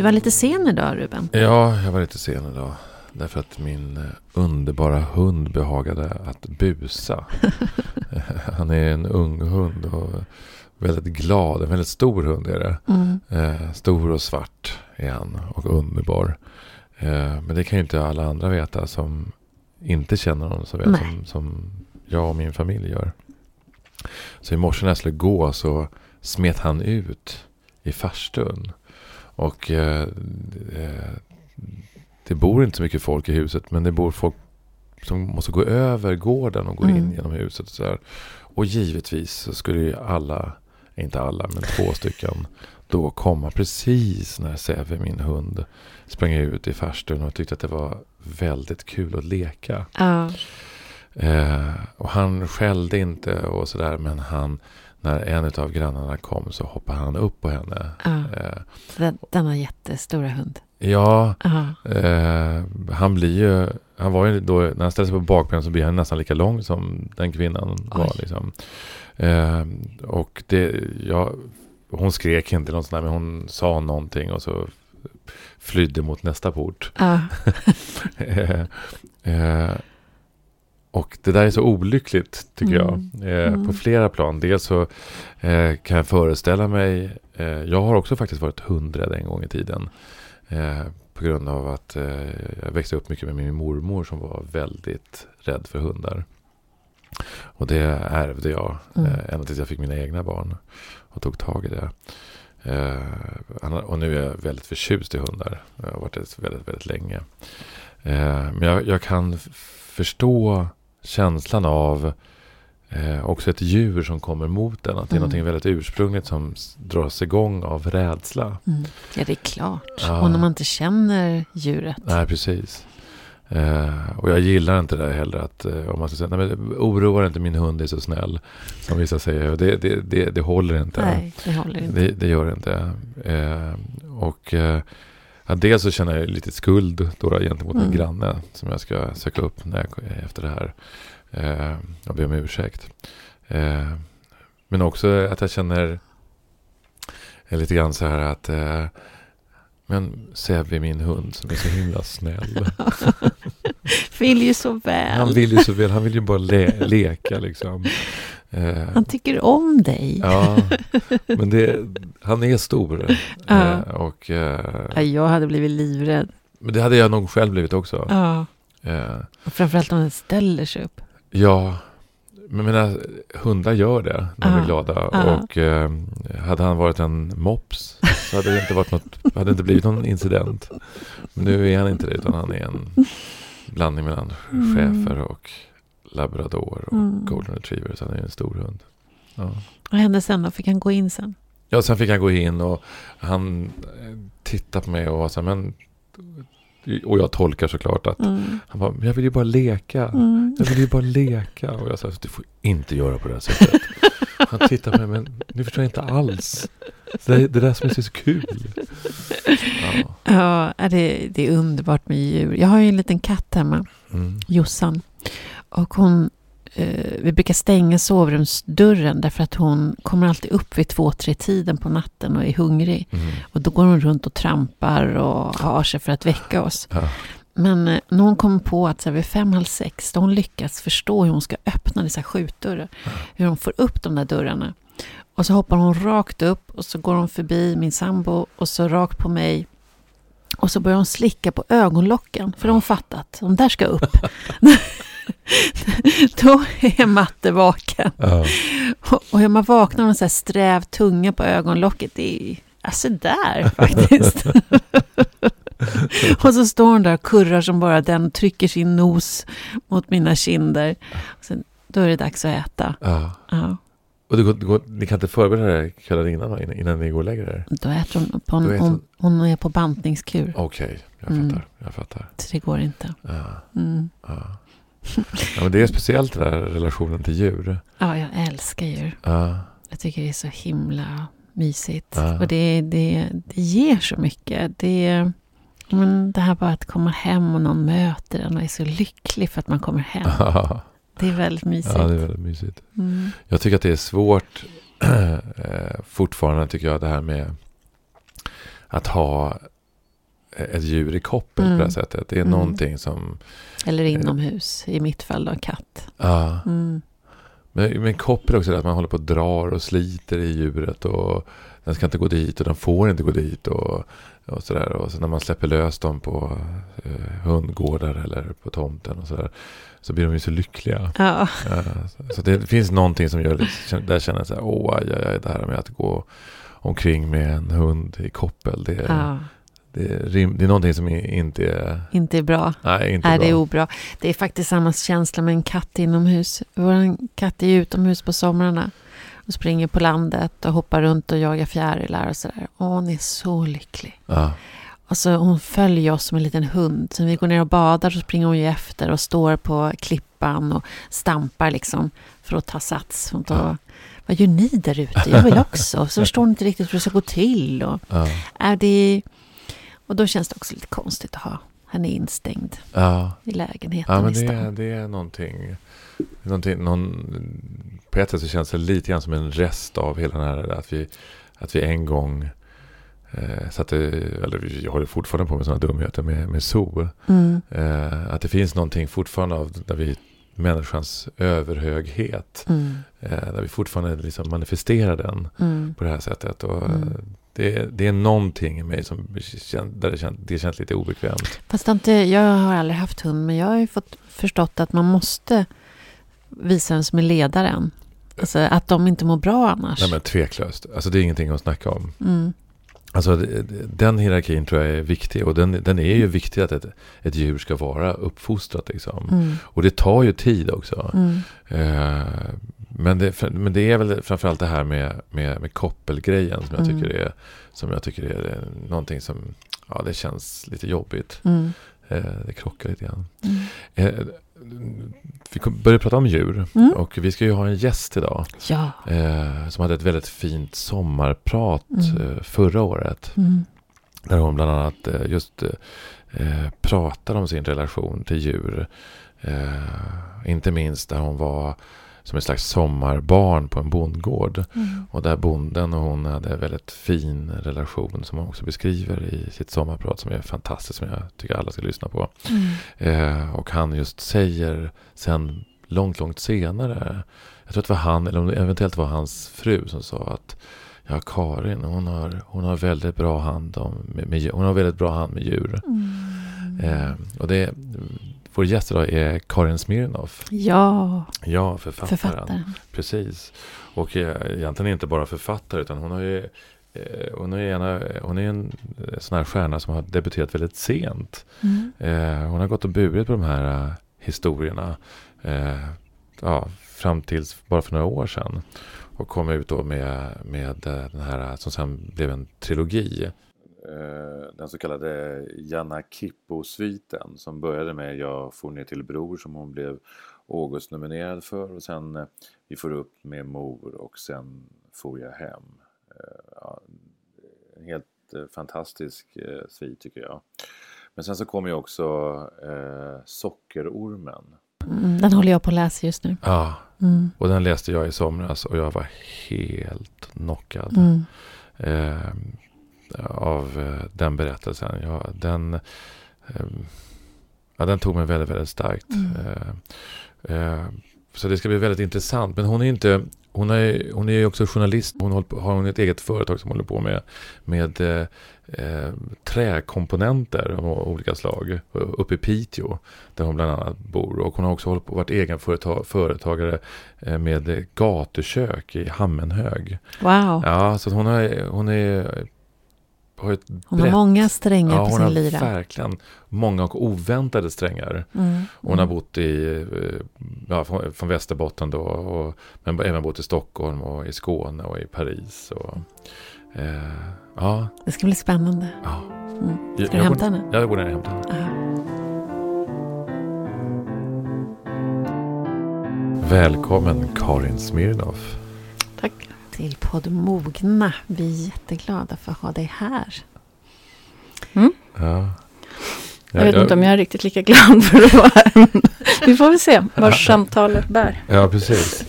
Du var lite sen idag Ruben. Ja, jag var lite sen idag. Därför att min eh, underbara hund behagade att busa. Han är en ung hund och väldigt glad. En väldigt stor hund är det. Mm. Eh, stor och svart är han och underbar. Eh, men det kan ju inte alla andra veta som inte känner honom så väl som, som jag och min familj gör. Så i morse när jag skulle gå så smet han ut i farstun. Och eh, eh, det bor inte så mycket folk i huset men det bor folk som måste gå över gården och gå in Mm. genom huset. Och, så där. och givetvis så skulle ju alla, inte alla men två stycken då komma precis när Säve, min hund, sprang ut i farstun och tyckte att det var väldigt kul att leka. Ja. Eh, och han skällde inte och sådär men han, när en av grannarna kom så hoppade han upp på henne. ja. Eh, Den, denna jättestora hund. ja, eh, han blir ju, han var ju då, när han ställde sig på bakbenen så blir han nästan lika lång som den kvinnan var. Oj. Liksom. Eh, och det, ja, hon skrek inte eller något sånt där, men hon sa någonting och så flydde mot nästa port. Ja. Eh, eh, och det där är så olyckligt tycker Mm. jag. Eh, Mm. På flera plan. Dels så eh, kan jag föreställa mig. Eh, jag har också faktiskt varit hundrädd en gång i tiden. Eh, på grund av att eh, jag växte upp mycket med min mormor som var väldigt rädd för hundar. Och det ärvde jag Mm. eh, ända tills jag fick mina egna barn. Och tog tag i det. Och nu är jag väldigt förtjust i hundar. Jag har varit det väldigt, väldigt länge. Men jag, jag kan förstå känslan av eh, också ett djur som kommer mot en. Att det är Mm. något väldigt ursprungligt som dras igång av rädsla. Mm. ja, det är klart. Ja. Och när man inte känner djuret. Nej, precis. Eh, och jag gillar inte det där heller att eh, om man ska säga, nej men oroa dig inte min hund är så snäll. Som vissa säger. Det, det, det, det håller inte. Nej, det håller inte. Det, det gör det inte. Eh, och eh, ja, dels så känner jag lite skuld då, gentemot min Mm. granne som jag ska söka upp när jag, efter det här. Eh, och be om ursäkt. Eh, men också att jag känner eh, lite grann så här att eh, men är min hund som är så himla snäll. Vill ju så väl. Han vill ju så väl, han vill ju bara le- leka liksom. Eh, Han tycker om dig. Ja, men det, han är stor. Ja. Eh, och, eh, Ja, jag hade blivit livrädd. men det hade jag nog själv blivit också. Ja. Eh, Och framförallt om den ställer sig upp. ja, men mina hundar gör det när de är glada. Och eh, hade han varit en mops så hade det inte, varit något, hade inte blivit någon incident. Men nu är han inte det utan han är en blandning mellan Mm. schäfer och labrador och Mm. golden retriever. Så han är en stor hund. Ja. Vad hände sen då? Fick han gå in sen? Ja, sen fick han gå in och han eh, tittade på mig och var så här, men... Och jag tolkar såklart att Mm. han bara, "Men jag vill ju bara leka. Mm. Jag vill ju bara leka. Och jag sa, du får inte göra på det här sättet. Han tittar på mig, men nu förstår jag inte alls. Det, är det där som är så kul. Ja. Ja, det, det är underbart med djur. Jag har ju en liten katt hemma, Mm. Jossan. Och hon, eh, vi brukar stänga sovrumsdörren därför att hon kommer alltid upp vid två, tre tiden på natten och är hungrig. Mm. Och då går hon runt och trampar och har sig för att väcka oss. Ja. Men eh, när hon kom på att så här, vid fem, halv sex, då hon lyckats förstå hur hon ska öppna dessa skjutdörrar. Hur hon får upp de där dörrarna. Och så hoppar hon rakt upp och så går hon förbi min sambo och så rakt på mig. Och så börjar hon slicka på ögonlocken, för de har fattat. De där ska upp. Då är matte vaken. Ja. Och- Och man vaknar med en sträv tunga på ögonlocket, det är alltså där faktiskt. och så står hon där och kurrar som bara den trycker sin nos mot mina kinder. Och sen, då är det dags att äta. Ja. Ja, Och det går, det går, ni kan inte förbereda det här kvällen innan, innan, innan ni går och lägger er? då äter hon, på en, äter hon, hon- är på bantningskur. Okej, jag Mm. fattar. Jag fattar. Så det går inte. Ja. Mm. Ja. Ja, men det är speciellt det där relationen till djur. Ja, jag älskar djur. Ja. Jag tycker det är så himla mysigt. Ja. Och det, det, det ger så mycket. Det, men det här bara att komma hem och någon möter en och är så lycklig för att man kommer hem. ja, Det är väldigt mysigt. det är väldigt mysigt. Mm. Jag tycker att det är svårt eh, fortfarande tycker jag det här med att ha ett djur i koppel Mm. på det här sättet. Det är Mm. någonting som... Eller inomhus, i mitt fall då katt. Ja. Mm. Men, men koppel också att man håller på och drar och sliter i djuret. Och den ska inte gå dit och den får inte gå dit. Och, och sådär. Och så när man släpper lös dem på eh, hundgårdar eller på tomten och sådär. Så blir de ju så lyckliga. Ja. Eh, så- så det finns någonting som gör lite, där känner jag så här, åh, aj, aj, aj, det här med att gå omkring med en hund i koppel. Det, ja, det, är, rim, det är någonting som inte är, inte är bra. nej, inte Nej, bra. det är obra. Det är faktiskt samma känsla med en katt inomhus. Vår katt är ju utomhus på somrarna och springer på landet och hoppar runt och jagar fjärilar och sådär. Och hon är så lycklig. Ja, Och så hon följer oss som en liten hund. Så när vi går ner och badar så springer hon ju efter och står på klippan och stampar liksom för att ta sats. Och då, Ja. Vad gör ni där ute? Jag vill också. Så förstår hon inte riktigt hur det ska gå till. Och, ja, är det, och då känns det också lite konstigt att ha henne instängd ja. i lägenheten Ja, men det, är- det är någonting. någonting någon, på ett sätt så känns det lite grann som en rest av hela den här att vi, att vi en gång eh, satte, eller vi håller fortfarande på med sådana dumheter med, med zoo. Mm, Eh, att det finns någonting fortfarande av där vi, människans överhöghet. mm, Eh, där vi fortfarande liksom manifesterar den mm, på det här sättet. Och, Mm. Det, det är någonting i mig som kän, där det, kän, det känns lite obekvämt. Fast inte, jag har aldrig haft hund, men jag har ju fått förstått att man måste visa vem som är ledaren. Alltså att de inte mår bra annars. Nej men tveklöst. Alltså det är ingenting att snacka om. Mm, Alltså den hierarkin tror jag är viktig. Och den, den är ju viktig att ett, ett djur ska vara uppfostrat liksom. mm, Och det tar ju tid också. mm, Eh, men, det, men det är väl framförallt det här med, med, med koppelgrejen som jag, Mm. tycker är, som jag tycker är någonting som ja, det känns lite jobbigt. mm, Eh, det krockar lite grann. mm. Eh, vi började prata om djur. Mm. Och vi ska ju ha en gäst idag. Ja. Eh, som hade ett väldigt fint sommarprat Mm. eh, förra året. Mm, Där hon bland annat eh, just eh, pratar om sin relation till djur. Eh, inte minst där hon var som ett slags sommarbarn på en bondgård. mm, Och där bonden och hon hade en väldigt fin relation som hon också beskriver i sitt sommarprat som är fantastiskt som jag tycker alla ska lyssna på. mm, Eh, och han just säger sen långt, långt senare. Jag tror att det var han, eller eventuellt var hans fru som sa att Ja, Karin, hon har, hon har väldigt bra hand om med, med, hon har väldigt bra hand med djur. mm. Eh, och det, vår gäst idag är Karin Smirnoff. Ja, Ja, författaren. författaren. Precis. Och eh, egentligen inte bara författare utan hon har ju eh, hon är, gärna, hon är en eh, sån här stjärna som har debuterat väldigt sent. Mm. Hon har gått och burit på de här historierna ja, fram tills bara för några år sedan. Och kom ut då med, med den här som sen blev en trilogi. Eh, den så kallade Janna Kippo-sviten som började med Jag for ner till Bror som hon blev August-nominerad för och sen eh, Vi får upp med Mor och sen For jag hem. Eh, ja, en helt fantastisk svit tycker jag. Men sen så kommer ju också eh, Sockerormen. Mm, den håller jag på att läsa just nu. Ja, Mm. och den läste jag i somras och jag var helt knockad Mm. eh, av eh, den berättelsen. Ja, den, eh, ja, den tog mig väldigt, väldigt starkt. Mm. Eh, eh, så det ska bli väldigt intressant. Men hon är inte hon är, hon är ju också journalist. Hon håller har hon ett eget företag som håller på med, med eh, träkomponenter av olika slag uppe i Piteå. Där hon bland annat bor. Och hon har också hållit på, varit egen företag, företagare med gatukök i Hammenhög. Wow, Ja, så hon, har, hon är... Har ett hon har brett- många strängar ja, på hon sin har lyra. verkligen många och oväntade strängar. Mm. Hon har Mm. bott i, eh, ja, från, från Västerbotten då, och, men även bott i Stockholm och i Skåne och i Paris. Och, eh, ja, Det ska bli spännande. ja. Mm. Jag- Ska du jag hämta går, henne? Ja, jag går ner och hämtar henne. Aha. Välkommen Karin Smirnoff. Tack. Till podd Mogna. Vi är jätteglada för att ha dig här. Ja. Jag vet inte om jag är riktigt lika glad för att vara här. Vi får väl se var samtalet bär. Ja, precis.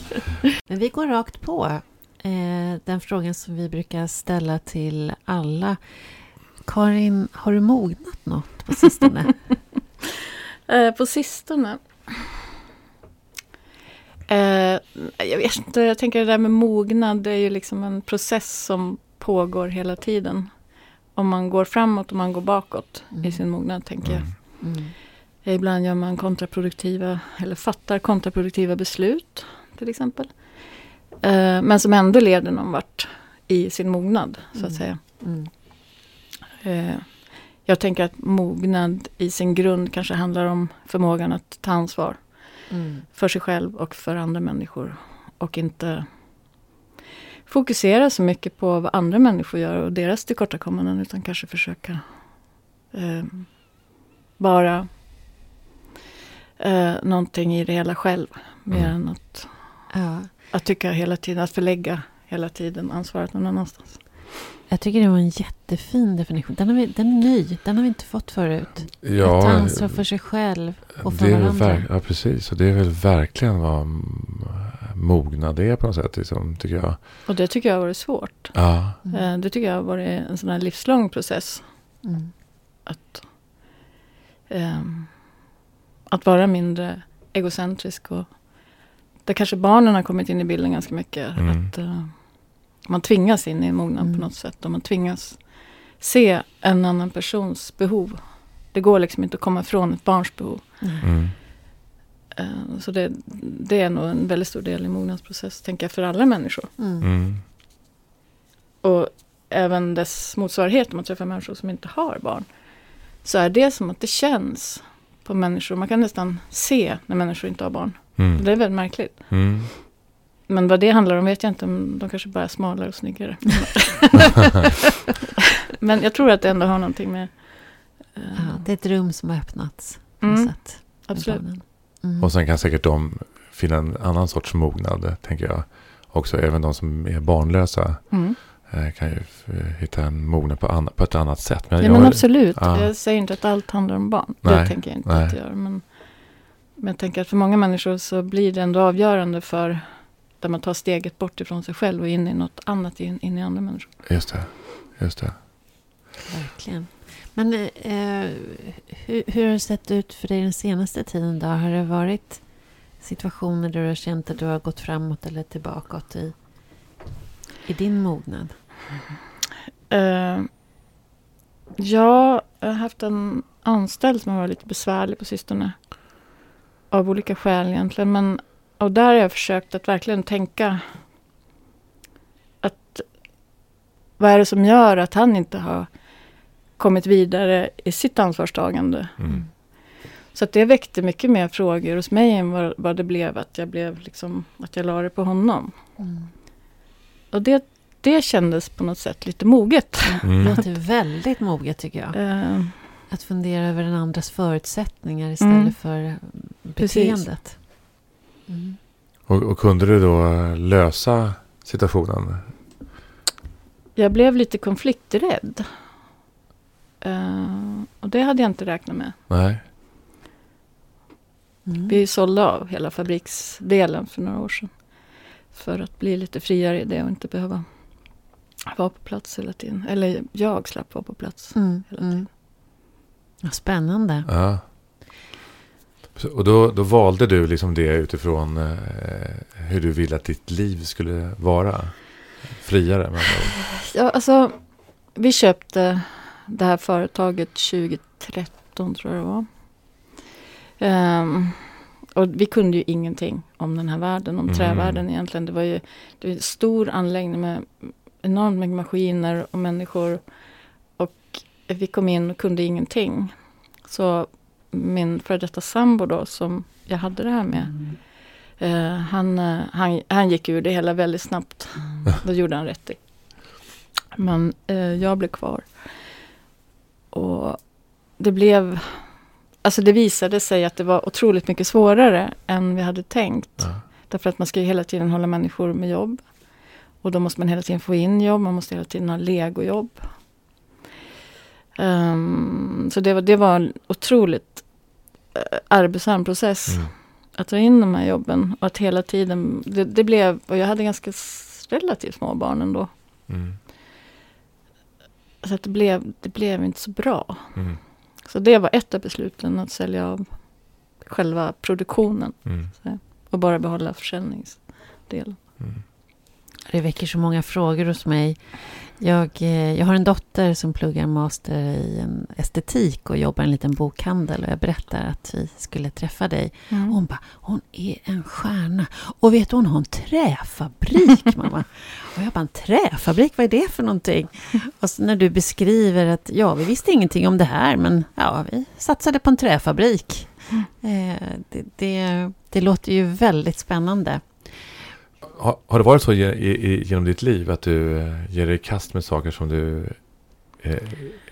Men vi går rakt på eh, den frågan som vi brukar ställa till alla Karin, har du mognat något på sistone? eh, på sistone? Eh, jag vet inte, jag tänker det där med mognad, det är ju liksom en process som pågår hela tiden. Om man går framåt och man går bakåt mm. i sin mognad, tänker jag. Mm. mm. Ibland gör man kontraproduktiva, eller fattar kontraproduktiva beslut, till exempel. Eh, men som ändå leder någon vart i sin mognad, så att mm. säga. Mm. Eh, jag tänker att mognad i sin grund kanske handlar om förmågan att ta ansvar. Mm. För sig själv och för andra människor. Och inte fokusera så mycket på vad andra människor gör och deras tillkortakommanden. Utan kanske försöka eh, bara eh, någonting i det hela själv. Mer mm. än att, ja. att tycka hela tiden, att förlägga hela tiden ansvaret någon annanstans. Jag tycker det var en jättefin definition. Den, har vi, den är ny. Den har vi inte fått förut. Ja, att ta ansvar för sig själv och för varandra. ja, precis. Och det är väl verkligen vad mognad är på något sätt. Liksom, tycker jag. Och det tycker jag har varit svårt. Ja. Mm. Det tycker jag har varit en sån här livslång process. Mm. Att, um, att vara mindre egocentrisk. Och, där kanske barnen har kommit in i bilden ganska mycket. Mm. Att, uh, man tvingas in i mognad mm. på något sätt. Och man tvingas se en annan persons behov. Det går liksom inte att komma ifrån ett barns behov. Mm. Uh, så det, det, är nog en väldigt stor del i mognadsprocess, tänker jag, för alla människor. Mm. mm. Och även dess motsvarighet, om man träffar människor som inte har barn. Så är det som att det känns på människor. Man kan nästan se när människor inte har barn. Mm. Det är väldigt märkligt. Men vad det handlar om vet jag inte. De kanske bara är smalare och snyggare. Men jag tror att det ändå har någonting med... Uh, ja, det är ett rum som har öppnats. Mm. Sätt, Absolut. Mm. Och sen kan säkert de finna en annan sorts mognad, tänker jag. Också även de som är barnlösa. Mm. Eh, kan ju hitta en mognad på, på ett annat sätt. Men, ja, men absolut. Ja. Jag säger inte att allt handlar om barn. Nej, det tänker jag inte nej. att göra. Men, men jag tänker att för många människor så blir det ändå avgörande för där man tar steget bort ifrån sig själv och in i något annat, in, in i andra människor. Just det. Just det. Verkligen. Men eh, hur, hur har det sett ut för dig den senaste tiden då? Har det varit situationer där du har känt att du har gått framåt eller tillbaka i, i din mognad? Uh, jag har haft en anställd som har varit lite besvärlig på sistone. Av olika skäl egentligen. Men och där har jag försökt att verkligen tänka att vad är det som gör att han inte har kommit vidare i sitt ansvarstagande. Mm. Så att det väckte mycket mer frågor hos mig än vad, vad det blev att jag blev liksom, att jag la det på honom. Mm. Och det, det kändes på något sätt lite moget. Mm. Det låter väldigt moget tycker jag. Uh, att fundera över den andras förutsättningar istället mm. för beteendet. Precis. Mm. Och, och, kunde du då lösa situationen? Jag blev lite konflikträdd. Uh, och det hade jag inte räknat med. Nej. Mm. Vi sålde av hela fabriksdelen för några år sedan. För att bli lite friare i det och inte behöva vara på plats hela tiden. Eller jag slapp vara på plats mm. hela tiden. Mm. Spännande. Ja. Och då, då valde du liksom det utifrån eh, hur du ville att ditt liv skulle vara? Friare? Men ja, alltså, vi köpte det här företaget 2013 tror jag det var. Um, och vi kunde ju ingenting om den här världen, om mm. trävärlden egentligen. Det var ju det var en stor anläggning med enormt mycket maskiner och människor. Och vi kom in och kunde ingenting. Så min före detta sambo då som jag hade det här med. Mm. Eh, han, eh, han, han gick ur det hela väldigt snabbt. Mm. Det gjorde han rätt i. Men eh, jag blev kvar. Och det blev... Alltså det visade sig att det var otroligt mycket svårare än vi hade tänkt. Ja. Därför att man ska ju hela tiden hålla människor med jobb. Och då måste man hela tiden få in jobb, man måste hela tiden ha legojobb. Um, så det var, det var en otroligt uh, arbetsam process. Mm. Att ta in de här jobben och att hela tiden, det, det, blev, och jag hade ganska relativt små barn ändå. Mm. Så att det, blev, det blev inte så bra. Mm. Så det var ett av besluten, att sälja av själva produktionen Mm. och bara behålla försäljningsdelen. Mm. Det väcker så många frågor hos mig. Jag, eh, jag har en dotter som pluggar master i estetik och jobbar i en liten bokhandel. Och jag berättar att vi skulle träffa dig. Och hon bara, hon är en stjärna. Och vet du, hon har en träfabrik, mamma. Och jag bara, en träfabrik, vad är det för någonting? Och så när du beskriver att, ja, vi visste ingenting om det här, men ja, vi satsade på en träfabrik. Eh, det, det, det låter ju väldigt spännande. Har, har det varit så ge, i, genom ditt liv att du eh, ger dig i kast med saker som du... Eh,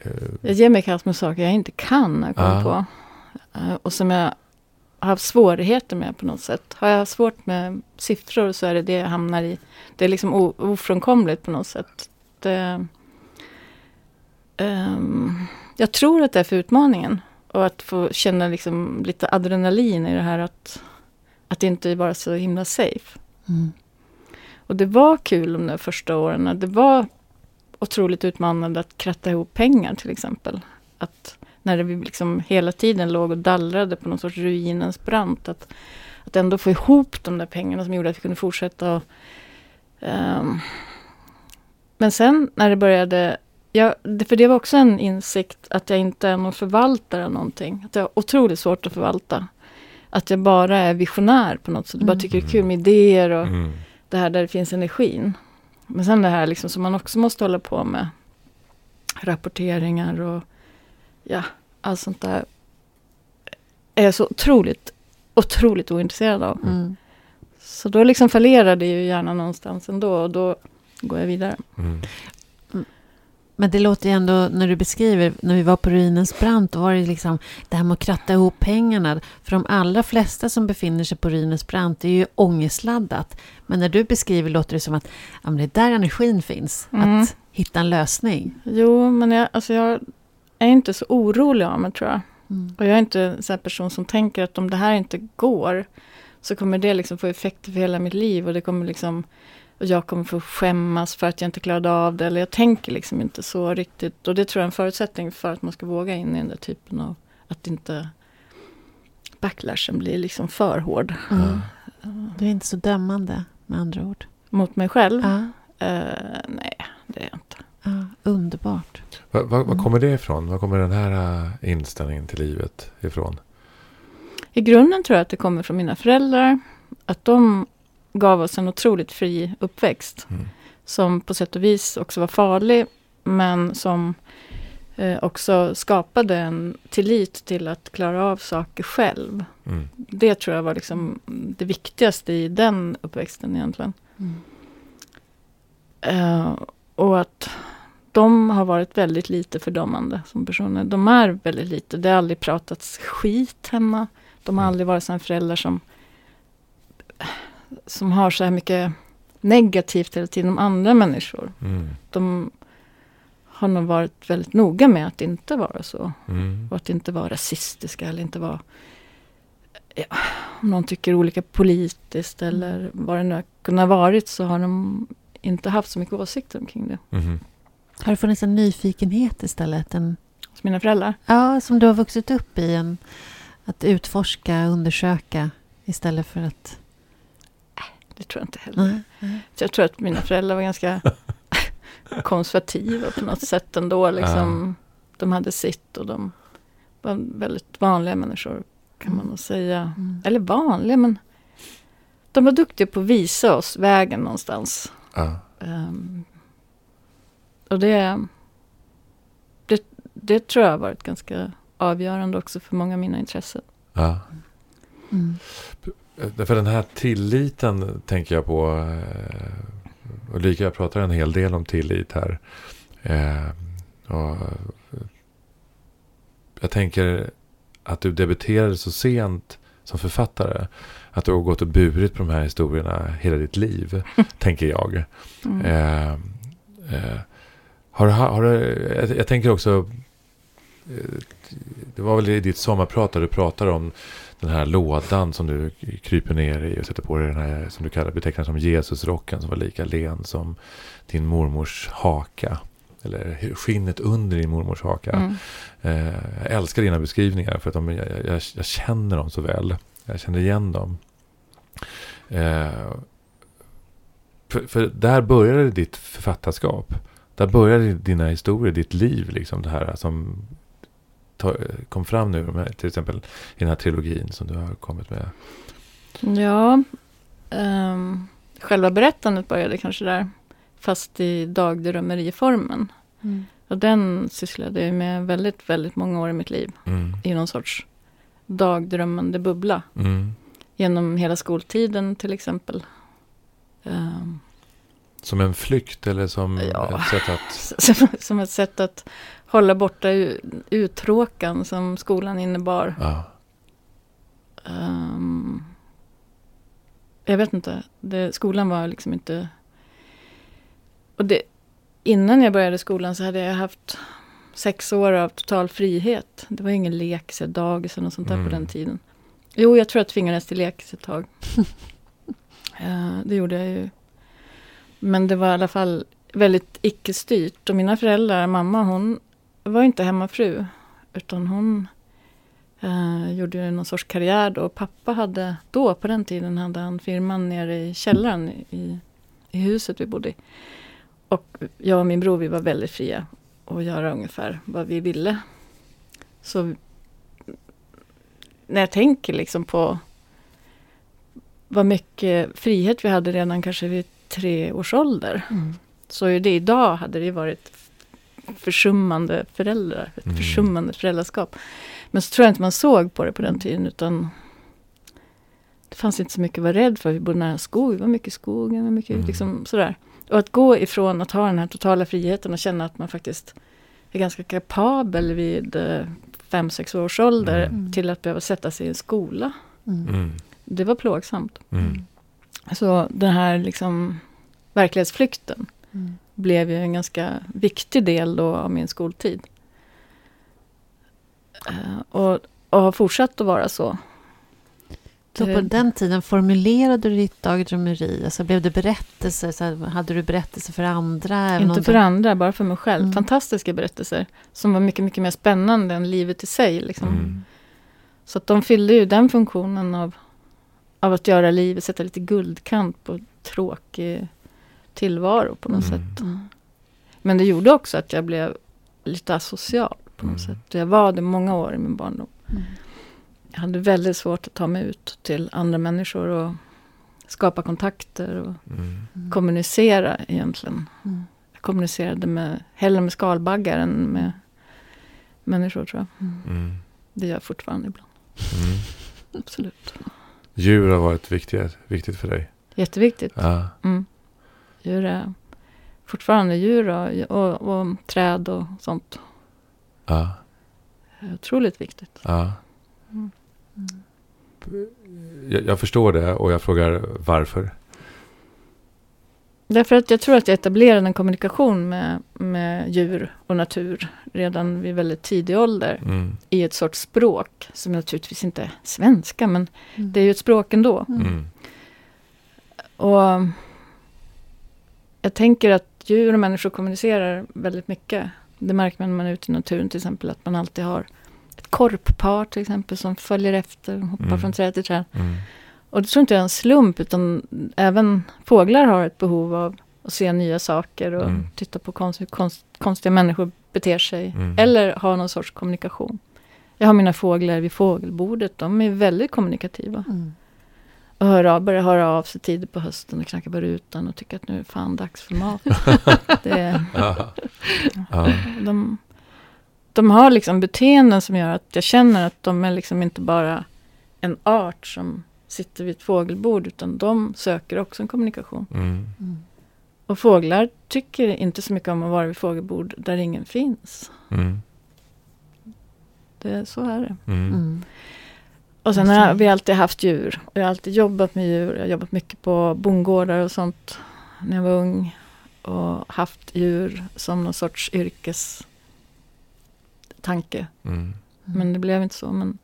eh, Jag ger mig i kast med saker jag inte kan kommer Ah. på. Eh, Och som jag har haft svårigheter med på något sätt. Har jag svårt med siffror så är det det jag hamnar i. Det är liksom ofrånkomligt på något sätt. Det, ehm, jag tror att det är för utmaningen. Och att få känna liksom lite adrenalin i det här att, att inte vara så himla safe. Mm. Och det var kul de där första åren. Det var otroligt utmanande att kratta ihop pengar till exempel. Att när vi liksom hela tiden låg och dallrade på någon sorts ruinens brant. Att, att ändå få ihop de där pengarna som gjorde att vi kunde fortsätta. Och, um. men sen när det började, ja, för det var också en insikt att jag inte är någon förvaltare av någonting. Att jag har otroligt svårt att förvalta. Att jag bara är visionär på något sätt. Jag bara Mm. tycker det är kul med idéer och mm. det här där det finns energin. Men sen det här liksom som man också måste hålla på med. Rapporteringar och ja, allt sånt där. Är jag så otroligt, otroligt ointresserad av. Mm. Så då liksom fallerar det ju gärna någonstans ändå och då går jag vidare. Mm. Men det låter ju ändå, när du beskriver, när vi var på ruinens brant, då var det liksom det här med att kratta ihop pengarna. För de allra flesta som befinner sig på ruinens brant, det är ju ångestladdat. Men när du beskriver låter det som att ja, men det är där energin finns. Mm. Att hitta en lösning. Jo, men jag, alltså jag är inte så orolig av mig tror jag. Mm. Och jag är inte en sån person som tänker att om det här inte går så kommer det liksom få effekter för hela mitt liv och det kommer liksom och jag kommer få skämmas för att jag inte klarade av det. Eller jag tänker liksom inte så riktigt. Och det tror jag är en förutsättning för att man ska våga in i den där typen av att inte backlashen blir liksom för hård Mm. Du är inte så dömande, med andra ord. mot mig själv. Ja, Eh, nej, det är jag inte. ja, underbart. Var, var, var Mm. kommer det ifrån? Var kommer den här äh, inställningen till livet ifrån? I grunden tror jag att det kommer från mina föräldrar. Att de gav oss en otroligt fri uppväxt. Mm. som på sätt och vis också var farlig, men som eh, också skapade en tillit till att klara av saker själv. Mm. Det tror jag var liksom det viktigaste i den uppväxten egentligen. Mm. Eh, och att de har varit väldigt lite fördömande som personer. De är väldigt lite. Det har aldrig pratats skit hemma. De har Mm. aldrig varit sådana föräldrar som, som har så här mycket negativt hela tiden om andra människor. Mm. De har nog varit väldigt noga med att inte vara så. Mm. Och att inte vara rasistiska eller inte vara... Ja, om någon tycker olika politiskt eller vad det nu har kunnat varit så har de inte haft så mycket åsikter omkring det. Mhm. Har det funnits en nyfikenhet istället? En, Hos mina föräldrar. ja, som du har vuxit upp i. En, att utforska, undersöka istället för att... Det tror jag inte heller. Nej. Så jag tror att mina föräldrar var ganska konservativa på något sätt ändå. Liksom. De hade sitt och de var väldigt vanliga människor kan man nog säga. Mm. Eller vanliga men de var duktiga på att visa oss vägen någonstans. Ehm, och det, det, det tror jag har varit ganska avgörande också för många av mina intressen. Ja. Mm. Därför den här tilliten tänker jag på. eh, Ulrika, jag pratar en hel del om tillit här. Eh, och eh, jag tänker att du debuterade så sent som författare. Att du har gått och burit på de här historierna hela ditt liv, tänker jag. Mm. Eh, eh, har, har jag, jag tänker också, eh, det var väl i ditt sommarprat där du pratade om den här lådan som du kryper ner i och sätter på dig den här som du kallar betecknar som Jesusrocken som var lika len som din mormors haka. eller skinnet under din mormors haka. Mm. Eh, jag älskar dina beskrivningar för att de, jag, jag, jag känner dem så väl. Jag känner igen dem. Eh, för, för där började ditt författarskap. Där började dina historier, ditt liv, liksom det här som kom fram nu, till exempel i den här trilogin som du har kommit med. Ja, um, själva berättandet började kanske där, fast i dagdrömmeriformen. Mm. Och den sysslade jag med väldigt, väldigt många år i mitt liv. Mm. I någon sorts dagdrömmande bubbla. Mm. Genom hela skoltiden till exempel. Um, Som en flykt eller som Ja. ett sätt att... som, som ett sätt att hålla borta uttråkan som skolan innebar. Ja. Ehm, jag vet inte. Det, skolan var liksom inte... Och det, innan jag började skolan så hade jag haft sex år av total frihet. Det var ingen lekis, dagis eller något sånt där Mm. på den tiden. Jo, jag tror jag tvingades till lekis ett tag. Eh, det gjorde jag ju. Men det var i alla fall väldigt icke-styrt. Och mina föräldrar, mamma hon var inte hemmafru. Utan hon eh, gjorde någon sorts karriär då. Pappa hade, då på den tiden hade han firman nere i källaren i, i huset vi bodde i. Och jag och min bror vi var väldigt fria att göra ungefär vad vi ville. Så när jag tänker liksom på vad mycket frihet vi hade redan kanske vid tre års ålder. Mm. Så är det idag hade det varit försummande föräldrar, ett Mm. försummande föräldraskap. Men så tror jag inte man såg på det på den tiden utan det fanns inte så mycket att vara rädd för. Vi bodde nära skog, vi var mycket i skogen, var mycket Mm. liksom sådär. Och att gå ifrån att ha den här totala friheten och känna att man faktiskt är ganska kapabel vid eh, fem, sex års ålder Mm. till att behöva sätta sig i en skola. Mm. Mm. Det var plågsamt. Mm. Så den här liksom verklighetsflykten Mm. Blev ju en ganska viktig del då av min skoltid. Eh, och, och har fortsatt att vara så. Så på den tiden formulerade du ditt dagdrömmeri? Alltså blev det berättelser? Så hade du berättelser för andra? även Inte för du- andra, bara för mig själv. Mm. Fantastiska berättelser. Som var mycket, mycket mer spännande än livet i sig. Liksom. Mm. Så att de fyllde ju den funktionen av, av att göra livet, sätta lite guldkant på tråkig tillvaro på något Mm. sätt. Men det gjorde också att jag blev lite asocial på något Mm. sätt. Jag var det många år i min barndom. Mm. Jag hade väldigt svårt att ta mig ut till andra människor och skapa kontakter och Mm. Mm. kommunicera egentligen. Mm. Jag kommunicerade med, hellre med skalbaggar än med människor tror jag. Mm. Det gör jag fortfarande ibland. Mm. Absolut. Djur har varit viktigt, viktigt för dig. Jätteviktigt. Ja. Mm. Djur är fortfarande djur och, och, och träd och sånt. Ja. är Otroligt viktigt. ja. Mm. Jag, jag förstår det och jag frågar varför. Därför att jag tror att jag etablerade en kommunikation med, med djur och natur redan vid väldigt tidig ålder. Mm. I ett sorts språk som naturligtvis inte är svenska men Mm. det är ju ett språk ändå. Mm. Och jag tänker att djur och människor kommunicerar väldigt mycket. Det märker man när man är ute i naturen till exempel. Att man alltid har ett korppar till exempel som följer efter och hoppar Mm. från träd till träd. Mm. Och det tror inte jag är en slump utan även fåglar har ett behov av att se nya saker och Mm. titta på konst, konst, konstiga människor beter sig. Mm. Eller ha någon sorts kommunikation. Jag har mina fåglar vid fågelbordet. De är väldigt kommunikativa. Mm. Och hör av, börjar höra av sig tidigt på hösten och knackar på rutan och tycker att nu är fan dags för mat. det, Ja. Ja. de, de har liksom beteenden som gör att jag känner att de är liksom inte bara en art som sitter vid ett fågelbord utan de söker också en kommunikation. Mm. Mm. Och fåglar tycker inte så mycket om att vara vid fågelbord där ingen finns. Mm. Det, så är det. Mm. Mm. Och sen har vi alltid haft djur. Och jag har alltid jobbat med djur. Jag har jobbat mycket på bondgårdar och sånt när jag var ung. Och haft djur som någon sorts yrkestanke. Mm. Men det blev inte så. Men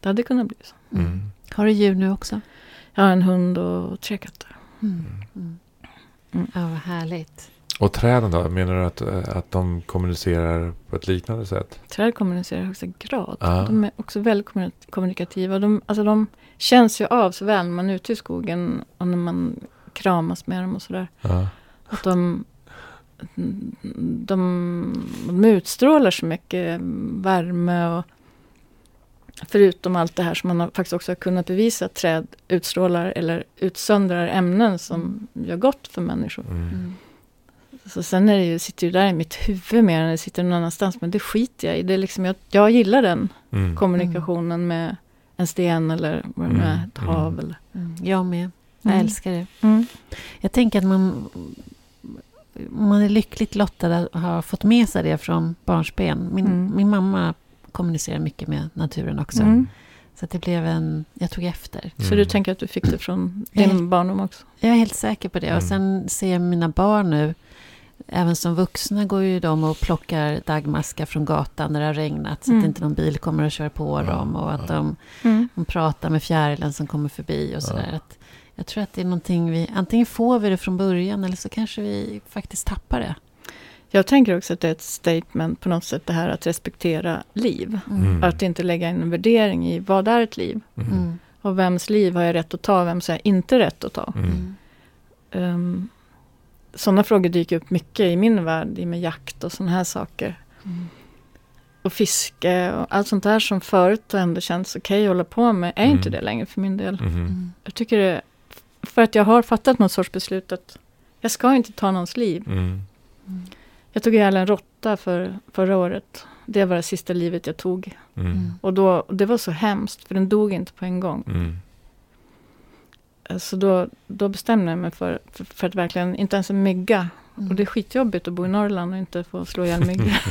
det hade kunnat bli så. Mm. Har du djur nu också? Jag har en hund och tre katter. Mm. Mm. Mm. Ja, vad härligt. Och träden då? Menar du att, att de kommunicerar på ett liknande sätt? Träd kommunicerar i högsta grad. Ja. De är också väldigt kommuni- kommunikativa. De, alltså de känns ju av så väl när man är ute i skogen och när man kramas med dem och sådär. Ja. Att de, de, de utstrålar så mycket värme och förutom allt det här som man har, faktiskt också har kunnat bevisa att träd utstrålar eller utsöndrar ämnen som gör gott för människor. Mm. Så sen är det ju, sitter ju där i mitt huvud mer än det sitter någon annanstans. Men det skiter jag i. Det är liksom, jag, jag gillar den Mm. kommunikationen med en sten eller vad det nu är, Mm, ett hav. mm. Eller. Mm. Jag med. Jag Mm. älskar det. Mm. Jag tänker att man, man är lyckligt lottad att ha fått med sig det från barnsben. Min, Mm. min mamma kommunicerar mycket med naturen också. Mm. Så det blev en... Jag tog efter. Så Mm. du tänker att du fick det från Jag din barndom också? Jag är helt säker på det. Mm. Och sen ser jag mina barn nu. Även som vuxna går ju de och plockar dagmaskar från gatan när det har regnat. Så Mm. att inte någon bil kommer och kör på Ja, dem. Och att ja. de, de pratar med fjärilen som kommer förbi och sådär. Ja. Att Jag tror att det är någonting vi... Antingen får vi det från början eller så kanske vi faktiskt tappar det. Jag tänker också att det är ett statement på något sätt det här att respektera liv. Mm. Att inte lägga in en värdering i vad är ett liv? Mm. Mm. Och vems liv har jag rätt att ta? Vems har jag inte rätt att ta? Mm. Um, sådana frågor dyker upp mycket i min värld, med jakt och sådana här saker. Mm. Och fiske och allt sånt där som förut ändå känns okej att hålla på med, är Mm. inte det längre för min del. Mm. Mm. Jag tycker det, för att jag har fattat något sorts beslut att jag ska inte ta någons liv. Mm. Mm. Jag tog ihjäl en råtta för, förra året. Det var det sista livet jag tog. Mm. Och då, det var så hemskt, för den dog inte på en gång. Mm. Så då, då bestämde jag mig för, för, för att verkligen, inte ens en mygga. Mm. Och det är skitjobbigt att bo i Norrland och inte få slå ihjäl myggor.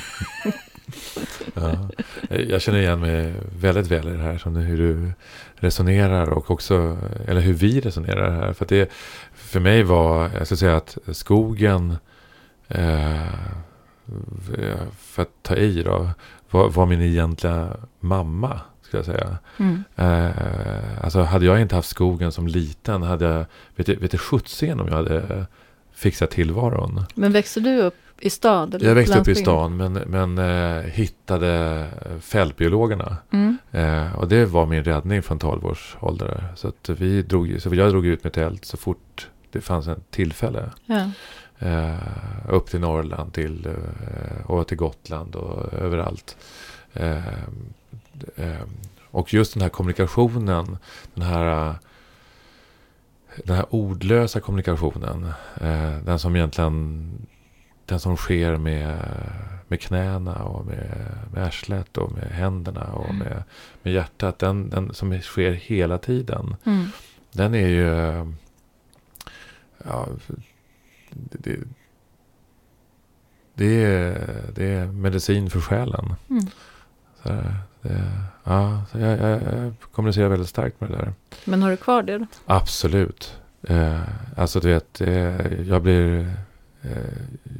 Ja. Jag känner igen mig väldigt väl i det här. Som hur du resonerar och också, eller hur vi resonerar här. För det, för mig var, jag ska säga att skogen, eh, för att ta i då, var, var min egentliga mamma. Ska jag säga. Mm. Eh, alltså hade jag inte haft skogen som liten, hade jag, vet du, vet du sjutsen om jag hade fixat tillvaron. Men växte du upp i stad? Eller Jag växte upp i stan men, men eh, hittade fältbiologerna. Mm. Eh, och det var min räddning från 12 års ålder. Så, att vi drog, så jag drog ut med tält så fort det fanns en tillfälle. Ja. Eh, upp till Norrland till, eh, och till Gotland och överallt. Eh, eh, och just den här kommunikationen, den här, den här ordlösa kommunikationen, eh, den som egentligen den som sker med, med knäna och med, med arslet och med händerna och med, med hjärtat, den, den som sker hela tiden. Mm. Den är ju... Ja, det, det, är, det är medicin för själen. Mm. Så det, ja, så jag, jag, jag kommunicerar väldigt starkt med det där. Men har du kvar det då? Absolut. Eh, alltså du vet, eh, jag, blir, eh,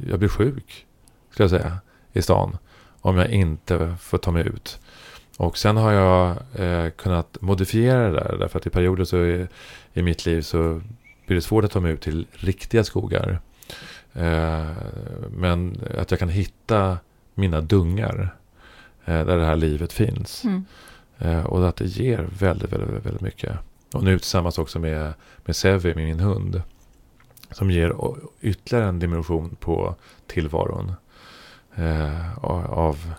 jag blir sjuk, skulle jag säga, i stan. Om jag inte får ta mig ut. Och sen har jag eh, kunnat modifiera det där. Därför att i perioder så är, i mitt liv så blir det svårt att ta mig ut till riktiga skogar. Eh, men att jag kan hitta mina dungar. Eh, där det här livet finns. Mm. Eh, och att det ger väldigt, väldigt, väldigt mycket. Och nu tillsammans också med, med Sevi, med min hund. Som ger ytterligare en dimension på tillvaron. Eh, av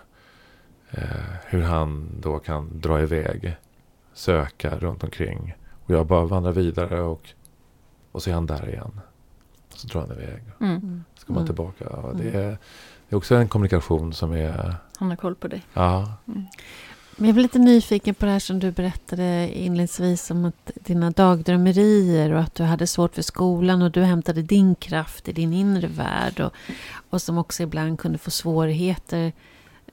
eh, hur han då kan dra iväg. Söka runt omkring. Och jag bara vandrar vidare och, och så är han där igen. Och så drar han iväg. Mm. Mm. Så kommer han Mm. tillbaka. Det, är, det är också en kommunikation som är... Han har koll på dig. Ja, Men jag blir lite nyfiken på det här som du berättade inledningsvis om att dina dagdrömmerier och att du hade svårt för skolan och du hämtade din kraft i din inre värld och, och som också ibland kunde få svårigheter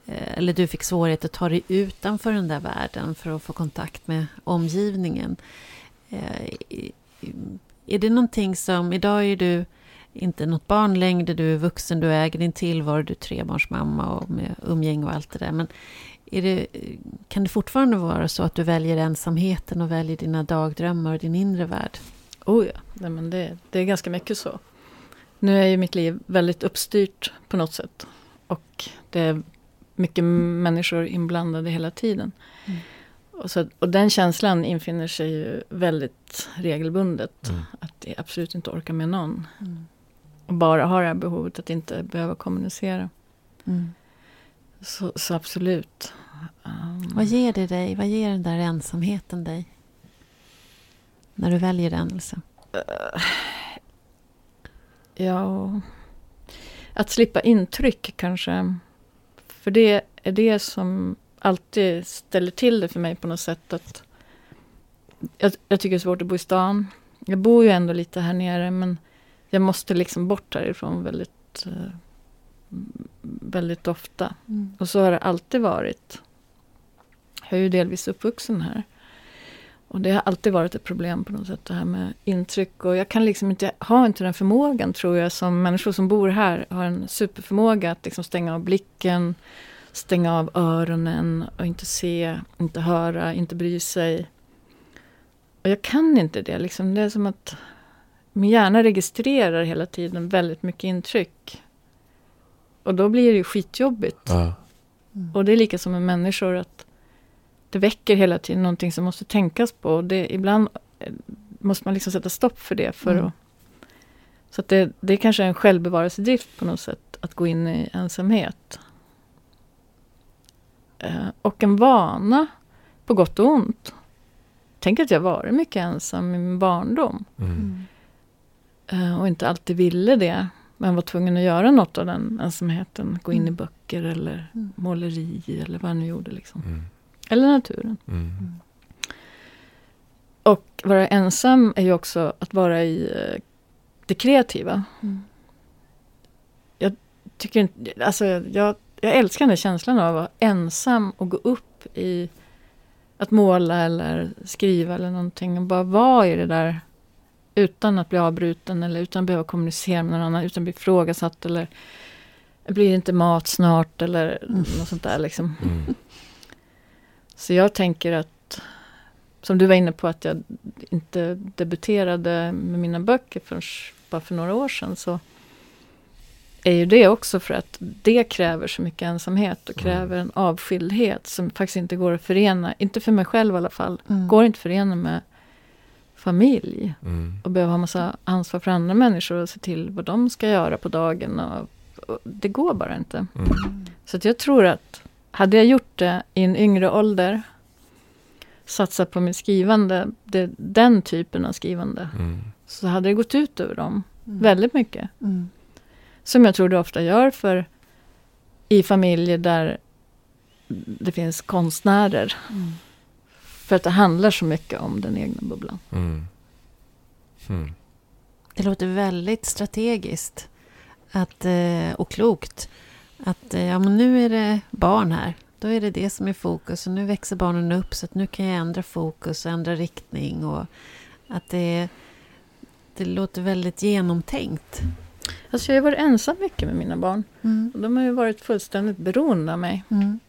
eh, eller du fick svårigheter att ta dig utanför den där världen för att få kontakt med omgivningen. Eh, Är det någonting som, idag är du inte något barn längre, du är vuxen, du äger din tillvaro, du är trebarnsmamma och med umgänge och allt det där. Men är det, kan det fortfarande vara så att du väljer ensamheten och väljer dina dagdrömmar och din inre värld? Oh ja, Nej, men det, det är ganska mycket så. Nu är ju mitt liv väldigt uppstyrt på något sätt. Och det är mycket människor inblandade hela tiden. Mm. Och, så, och den känslan infinner sig ju väldigt regelbundet. Mm. Att jag absolut inte orkar med någon. Mm. Och bara har det här behovet att inte behöva kommunicera. Mm. Så, så absolut. Um, Vad ger det dig? Vad ger den där ensamheten dig? När du väljer den alltså? Ja, att slippa intryck kanske. För det är det som alltid ställer till det för mig på något sätt. Att jag, jag tycker det är svårt att bo i stan. Jag bor ju ändå lite här nere men jag måste liksom bort härifrån väldigt, eh, väldigt ofta. Mm. Och så har det alltid varit. Jag är ju delvis uppvuxen här. Och det har alltid varit ett problem på något sätt det här med intryck. Och jag kan liksom inte, har inte den förmågan tror jag som människor som bor här har en superförmåga att liksom stänga av blicken, stänga av öronen och inte se, inte höra, inte bry sig. Och jag kan inte det liksom. Det är som att min hjärna registrerar hela tiden väldigt mycket intryck. Och då blir det ju skitjobbigt. Ja. Mm. Och det är lika som med människor att det väcker hela tiden någonting som måste tänkas på. Och det, ibland eh, måste man liksom sätta stopp för det. För Mm. att, så att det, det är kanske en självbevarelsedrift på något sätt att gå in i ensamhet. Eh, och en vana, på gott och ont. Tänk att jag varit mycket ensam i min barndom. Mm. Mm. Eh, och inte alltid ville det. Men var tvungen att göra något av den ensamheten. Gå in i Mm. böcker eller Mm. måleri eller vad jag nu gjorde. Liksom. Mm. Eller naturen. Mm. Och vara ensam är ju också att vara i eh, det kreativa. Mm. Tycker inte, alltså jag, jag älskar den känslan av att vara ensam och gå upp i att måla eller skriva eller någonting. Och bara vara i det där utan att bli avbruten eller utan att behöva kommunicera med någon annan. Utan att bli ifrågasatt eller blir det inte mat snart eller Mm. något sånt där liksom. Mm. Så jag tänker att, som du var inne på att jag inte debuterade med mina böcker förrän bara för några år sedan. Så är ju det också för att det kräver så mycket ensamhet och Mm. kräver en avskildhet som faktiskt inte går att förena, inte för mig själv i alla fall, Mm. går inte att förena med familj. Mm. Och behöva ha massa ansvar för andra människor och se till vad de ska göra på dagen. Och, och det går bara inte. Mm. Så att jag tror att hade jag gjort det i en yngre ålder, satsat på mitt skrivande, det, den typen av skrivande, Mm. så hade det gått ut över dem Mm. väldigt mycket. Mm. Som jag tror det ofta gör för i familjer där det finns konstnärer. För att det handlar så mycket om den egna bubblan. Mm. Mm. Det låter väldigt strategiskt att, eh, och klokt. Att eh, ja, men nu är det barn här. Då är det det som är fokus. Och nu växer barnen upp så att nu kan jag ändra fokus och ändra riktning. Och att det, det låter väldigt genomtänkt. Alltså jag har varit ensam mycket med mina barn. Mm. De har ju varit fullständigt beroende av mig. Mm.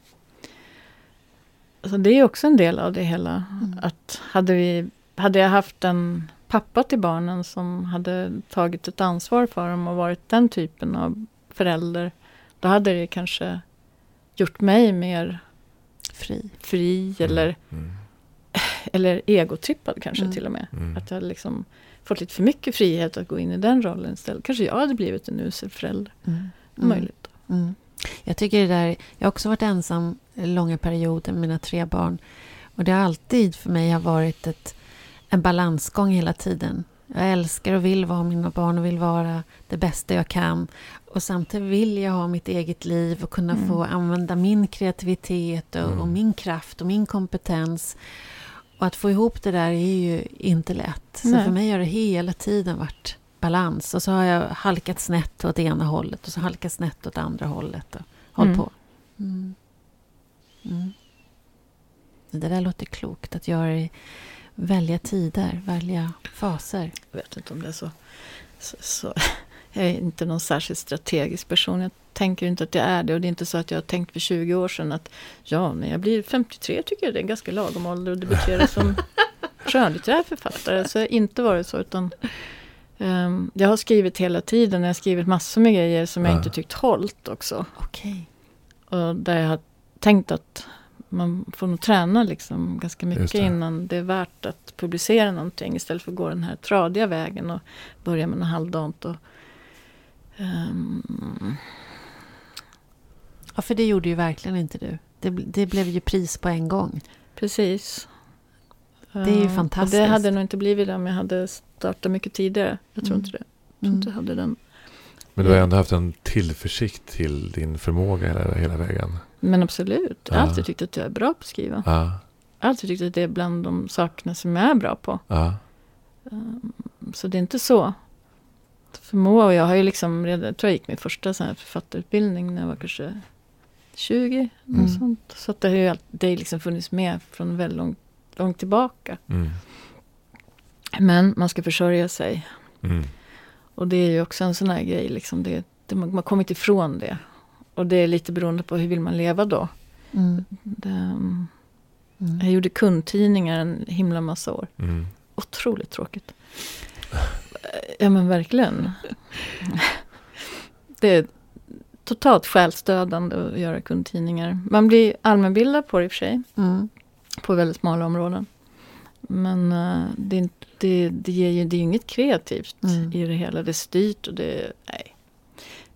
Alltså det är också en del av det hela. Mm. Att hade, vi, hade jag haft en pappa till barnen som hade tagit ett ansvar för dem och varit den typen av förälder. Då hade det kanske gjort mig mer Fri. fri eller, Mm. eller egotrippad kanske Mm. till och med. Mm. Att jag hade liksom fått lite för mycket frihet att gå in i den rollen istället. Kanske jag hade blivit en usel förälder. Mm. Möjligt. Mm. Jag tycker det där, jag har också varit ensam långa perioder med mina tre barn. Och det har alltid för mig har varit ett, en balansgång hela tiden. Jag älskar och vill vara mina barn och vill vara det bästa jag kan. Och samtidigt vill jag ha mitt eget liv och kunna Mm. få använda min kreativitet och, Mm. och min kraft och min kompetens. Och att få ihop det där är ju inte lätt. Så Nej. för mig har det hela tiden varit balans. Och så har jag halkat snett åt ena hållet och så halkat snett åt andra hållet. Och håll Mm. på. Mm. Mm. Det där låter klokt, att göra det, välja tider, välja faser. Jag vet inte om det är så, så, så. Jag är inte någon särskilt strategisk person. Jag tänker inte att jag är det. Och det är inte så att jag har tänkt för 20 år sedan att ja, när jag blir 53 tycker jag det är en ganska lagom ålder att debutera som skönlitterär författare. Så det har inte varit så. Utan Ehm, jag har skrivit hela tiden. Jag har skrivit massor med grejer som jag Ja. inte tyckt hållt också. Okej. Och där jag har tänkt att man får nog träna liksom ganska mycket det. innan det är värt att publicera någonting. Istället för att gå den här tradiga vägen och börja med något halvdant. Och, ehm, Ja, för det gjorde ju verkligen inte du. Det, det blev ju pris på en gång. precis. är ju fantastiskt. Och det hade nog inte blivit det om jag hade startat mycket tidigare. Jag tror Mm. inte det. Jag tror inte jag hade den. Men du har ändå haft en tillförsikt till din förmåga hela, hela vägen. Men absolut. Jag har alltid tyckt att jag är bra på att skriva. Ja, Jag har alltid tyckt att det är bland de sakerna som jag är bra på. Ehm, Så det är inte så. Förmå, och jag har ju liksom redan, jag tror jag gick min första sån här författarutbildning när jag var kanske 20. Mm. Och sånt. Så att det har ju alltid, det har liksom funnits med från väldigt långt, långt tillbaka. mm, Men man ska försörja sig. mm, Och det är ju också en sån här grej. Liksom det, det, man har kommit ifrån det. Och det är lite beroende på hur vill man leva då. Mm. Det, mm, Mm. jag gjorde kundtidningar en himla massa år. mm. Otroligt tråkigt. Ja men verkligen. Det är totalt själsdödande att göra kundtidningar. Man blir allmänbildad på det i och för sig. Mm. På väldigt smala områden. Men eh, det, är inte- det, det ger ju det är ju inget kreativt Mm. i det hela. Det är styrt och det... Nej.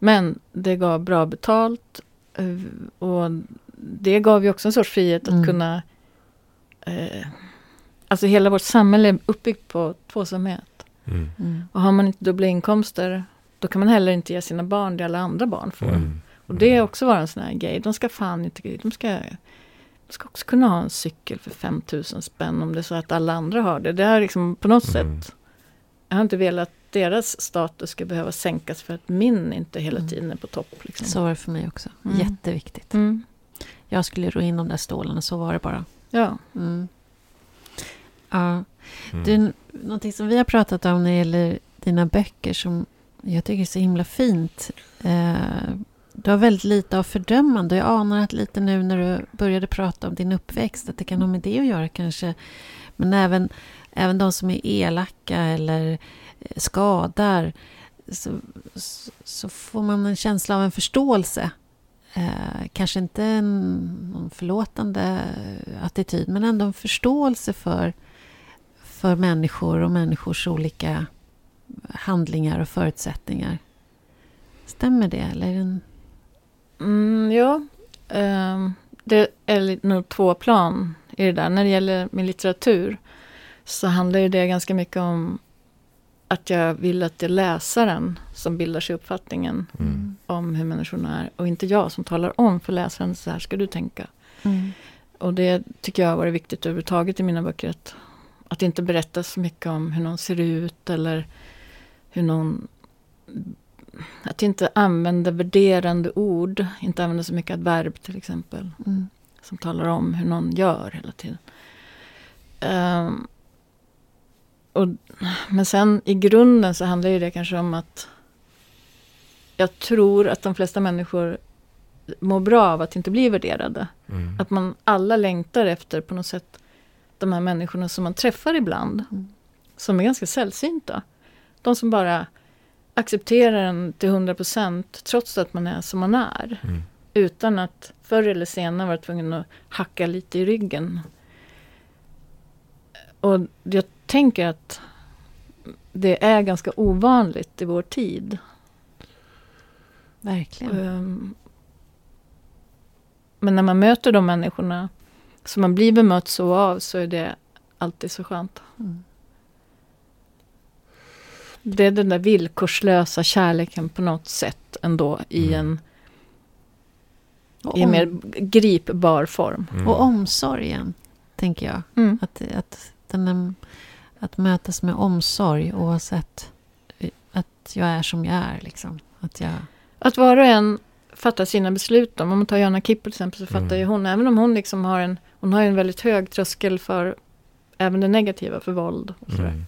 Men det gav bra betalt. eh, Och det gav ju också en sorts frihet att Mm. kunna... Eh, alltså hela vårt samhälle är uppbyggt på tvåsamhet. Mm. Mm. Och har man inte dubbla inkomster då kan man heller inte ge sina barn det alla andra barn får. Mm. Och det är också vara en sån här grej. De ska fan inte... De ska, de ska också kunna ha en cykel för 5000 spänn om det är så att alla andra har det. Det är liksom på något Mm. sätt... Jag har inte velat att deras status ska behöva sänkas för att min inte hela Mm. tiden är på topp. Liksom. Så var det för mig också. Mm. Jätteviktigt. Mm. Jag skulle ro in de där stålarna, så var det bara. Ja. Mm. Ja. Mm. Du, någonting som vi har pratat om när det gäller dina böcker som jag tycker är så himla fint. Eh, du har väldigt lite av fördömande. Jag anar att lite nu när du började prata om din uppväxt att det kan ha med det att göra kanske. Men även, även de som är elaka eller eh, skadar så, så, så får man en känsla av en förståelse. Eh, kanske inte en någon förlåtande attityd men ändå en förståelse för för människor och människors olika handlingar och förutsättningar. Stämmer det? Eller är det en... Mm, ja. Ehm, det är nog två plan i det där. När det gäller min litteratur så handlar ju det ganska mycket om att jag vill att det är läsaren som bildar sig uppfattningen Mm. om hur människorna är och inte jag som talar om för läsaren så här ska du tänka. Mm. Och det tycker jag har varit viktigt överhuvudtaget i mina böcker. Att, att inte berätta så mycket om hur någon ser ut eller hur någon... Att inte använda värderande ord. Inte använda så mycket adverb till exempel. Mm. Som talar om hur någon gör hela tiden. Ehm, och, men sen i grunden så handlar ju det kanske om att jag tror att de flesta människor mår bra av att inte bli värderade. Mm. Att man alla längtar efter på något sätt de här människorna som man träffar ibland. Mm. Som är ganska sällsynta. De som bara accepterar en till 100 procent trots att man är som man är. Mm. Utan att förr eller senare vara tvungen att hacka lite i ryggen. Och jag tänker att det är ganska ovanligt i vår tid. Verkligen. Ehm, Men när man möter de människorna som man blir bemött så av så är det alltid så skönt. Mm. Det är den där villkorslösa kärleken på något sätt ändå i Mm. en, Och, i en mer gripbar form. Mm. och omsorgen, tänker jag. Mm. Att, att, den, är- att mötas med omsorg oavsett att jag är som jag är. Liksom. Att jag, Att var och en fattar sina beslut. Om man tar Johanna Kipper till exempel så fattar Mm. ju hon, även om hon liksom har en, hon har ju en väldigt hög tröskel för även det negativa, för våld. Och sådär. Mm.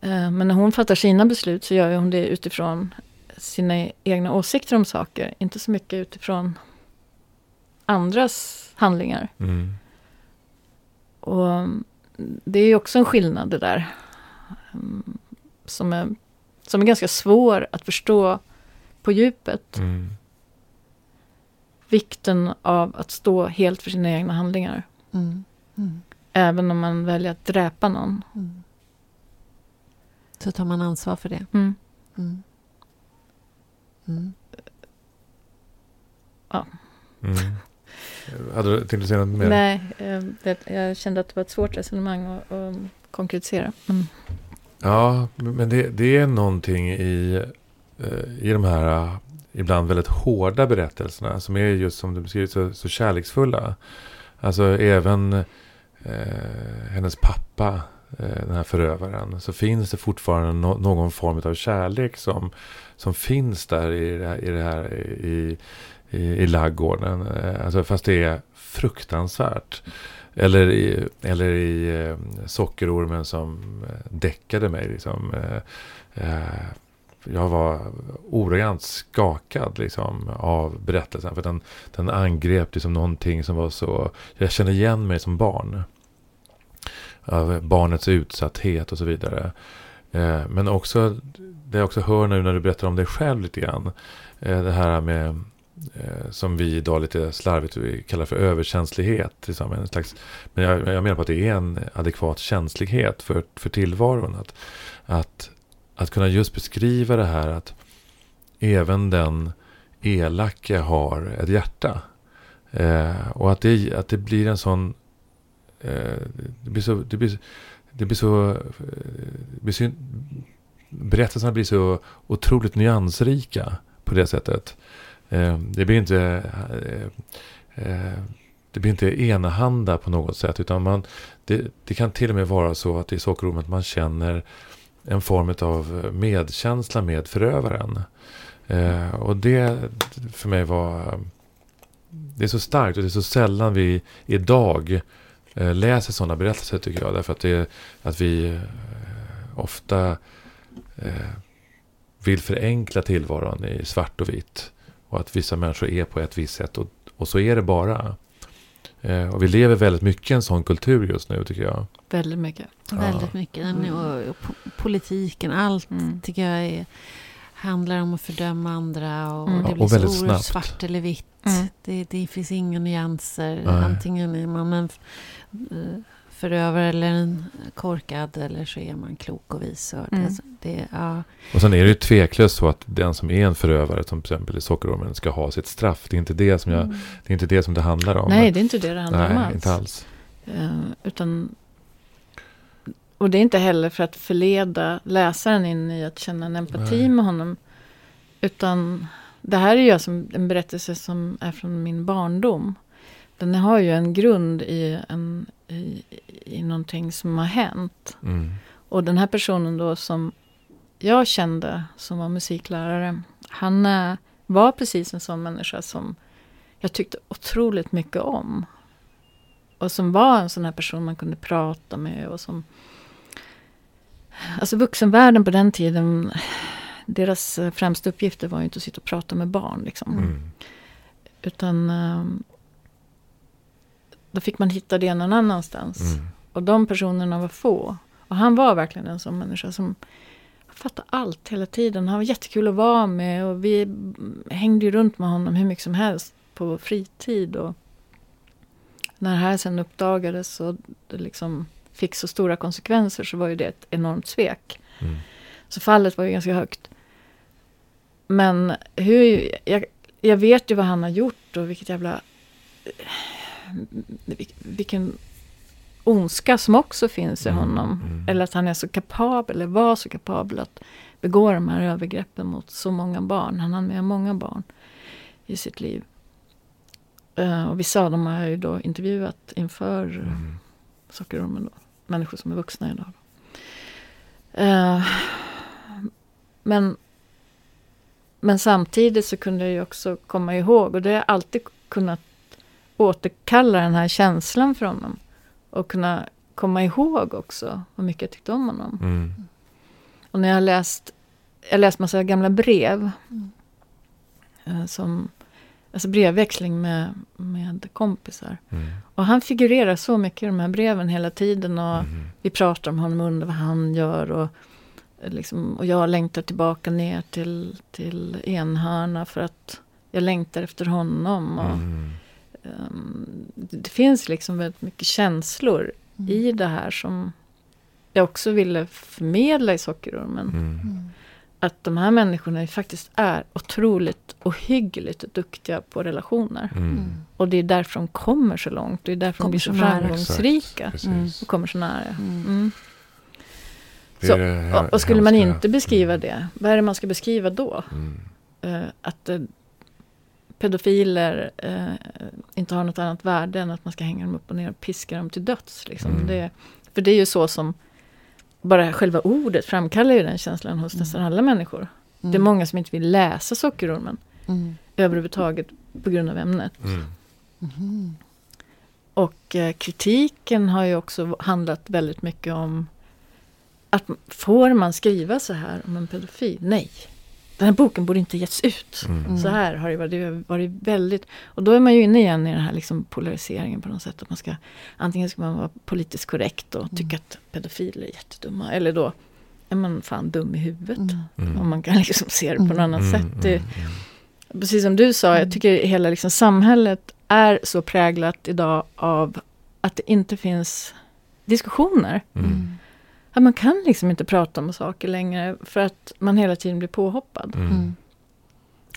Eh, Men när hon fattar sina beslut så gör hon det utifrån sina egna åsikter om saker. Inte så mycket utifrån andras handlingar. Mm. Och mm, det är ju också en skillnad det där. Mm, som är, som är ganska svår att förstå på djupet. Mm. Vikten av att stå helt för sina egna handlingar. Mm. Mm. Även om man väljer att dräpa någon. Så tar man ansvar för det. Mm. Mm. Mm. Mm. Hade du tänkt säga något mer? Nej, eh, det, jag kände att det var ett svårt resonemang att, att konkretisera. Mm. Ja, men det, det är någonting i, eh, i de här eh, ibland väldigt hårda berättelserna som är just som du beskriver så, så kärleksfulla. Alltså även eh, hennes pappa, Eh, den här förövaren, så finns det fortfarande no någon form av kärlek som, som finns där i det här, i, det här, i, i, i laggården. Eh, alltså fast det är fruktansvärt. Eller i, eller i eh, Sockerormen som däckade mig. Liksom. Jag var oerhört skakad liksom, av berättelsen. För den, den angrep liksom någonting som var så... Jag kände igen mig som barn. Av barnets utsatthet och så vidare. Eh, men också, det jag också hör nu när du berättar om dig själv lite grann. Eh, det här med, eh, som vi idag lite slarvigt kallar för överkänslighet. Liksom, en slags, men jag, jag menar på att det är en adekvat känslighet för, för tillvaron. Att, att att kunna just beskriva det här att även den elake har ett hjärta. Eh, och att det, att det blir en sån... Eh, det blir så... Det blir, det blir så, eh, det blir så berättelserna blir så otroligt nyansrika på det sättet. Eh, det blir inte... Det blir inte enahanda på något sätt. Utan man, det, det kan till och med vara så att i sockerrummet man känner en form av medkänsla med förövaren. Eh, och det för mig var... Det är så starkt och det är så sällan vi idag läser sådana berättelser tycker jag. Därför att, det, att vi eh, ofta eh, vill förenkla tillvaron i svart och vitt. Och att vissa människor är på ett visst sätt och, och så är det bara. Eh, och vi lever väldigt mycket i en sån kultur just nu tycker jag. Väldigt mycket. Ja. Väldigt mycket. Den, och, och politiken, allt mm. tycker jag är, handlar om att fördöma andra. Och mm. det blir och så oerhört svart eller vitt. Mm. Det, det, finns inga nyanser. Nej. Antingen är man en eh, förövare eller en korkad eller så är man klok och vis. Och, mm. det, det, ja. och sen är det ju tveklöst så att den som är en förövare, som till exempel i Sockerormen, ska ha sitt straff. Det är inte det som, jag, mm. det, är inte det, som det handlar om. Nej, det är inte det det handlar nej, om alls. Inte alls. Uh, utan, och det är inte heller för att förleda läsaren in i att känna en empati nej. med honom. Utan det här är ju som en berättelse som är från min barndom. Den har ju en grund i, en, i, i någonting som har hänt. Mm. Och den här personen då som jag kände som var musiklärare. Han äh, var precis en sån människa som jag tyckte otroligt mycket om. Och som var en sån här person man kunde prata med och som... Alltså vuxenvärlden på den tiden, deras främsta uppgifter var ju inte att sitta och prata med barn. Liksom. Mm. Utan um, då fick man hitta det någon annanstans. Mm. Och de personerna var få. Och han var verkligen en sån människa som fattade allt hela tiden. Han var jättekul att vara med och vi hängde ju runt med honom hur mycket som helst på fritid. Och när det här sen uppdagades och det liksom fick så stora konsekvenser så var ju det ett enormt svek. Mm. Så fallet var ju ganska högt. Men hur, jag, jag vet ju vad han har gjort och vilket jävla vilken ondska som också finns i mm, honom. Mm. Eller att han är så kapabel, eller var så kapabel att begå de här övergreppen mot så många barn. Han har med många barn i sitt liv. Uh, och vissa av dem har jag ju då intervjuat inför mm. Sockerormen. Då. Människor som är vuxna idag. Uh, men, men samtidigt så kunde jag ju också komma ihåg, och det har jag alltid kunnat återkalla den här känslan för honom. Och kunna komma ihåg också hur mycket jag tyckte om honom. Mm. Och när jag läst, jag läst massa gamla brev. Mm. Eh, som, alltså brevväxling med, med kompisar. Mm. Och han figurerar så mycket i de här breven hela tiden. Och Mm. vi pratar om honom och undrar vad han gör. Och Liksom, och jag längtar tillbaka ner till, till Enhörna för att jag längtar efter honom. Och, Ehm, det, det finns liksom väldigt mycket känslor Mm. i det här som jag också ville förmedla i Sockerormen. Mm. Mm. Att de här människorna faktiskt är otroligt ohyggligt duktiga på relationer. Mm. Mm. Och det är därför de kommer så långt. Det är därför Kommer de blir så framgångsrika. Exakt, Mm. Och kommer så nära. Mm. Mm. Det Så, det Och, och skulle man inte beskriva det, vad är det man ska beskriva då? Mm. Eh, att eh, pedofiler eh, inte har något annat värde än att man ska hänga dem upp och ner och piska dem till döds. Liksom. Mm. Det, för det är ju så som bara själva ordet framkallar ju den känslan hos Mm. nästan alla människor. Mm. Det är många som inte vill läsa Sockerormen Mm. överhuvudtaget på grund av ämnet. Mm. Mhm. Och eh, kritiken har ju också handlat väldigt mycket om att får man skriva så här om en pedofil? Nej. Den här boken borde inte getts ut. Mm. Mm. Så här har det varit, det har varit väldigt... Och då är man ju inne igen i den här liksom polariseringen på något sätt. Att man ska, antingen ska man vara politiskt korrekt och tycka att pedofiler är jättedumma. Eller då är man fan dum i huvudet. Mm. Mm. Om man kan liksom se det på något annat Mm, sätt. Det, mm, mm. Precis som du sa, Mm. jag tycker hela liksom samhället är så präglat idag av att det inte finns diskussioner. Mm. Mm. Att man kan liksom inte prata om saker längre för att man hela tiden blir påhoppad. Mm. Mm.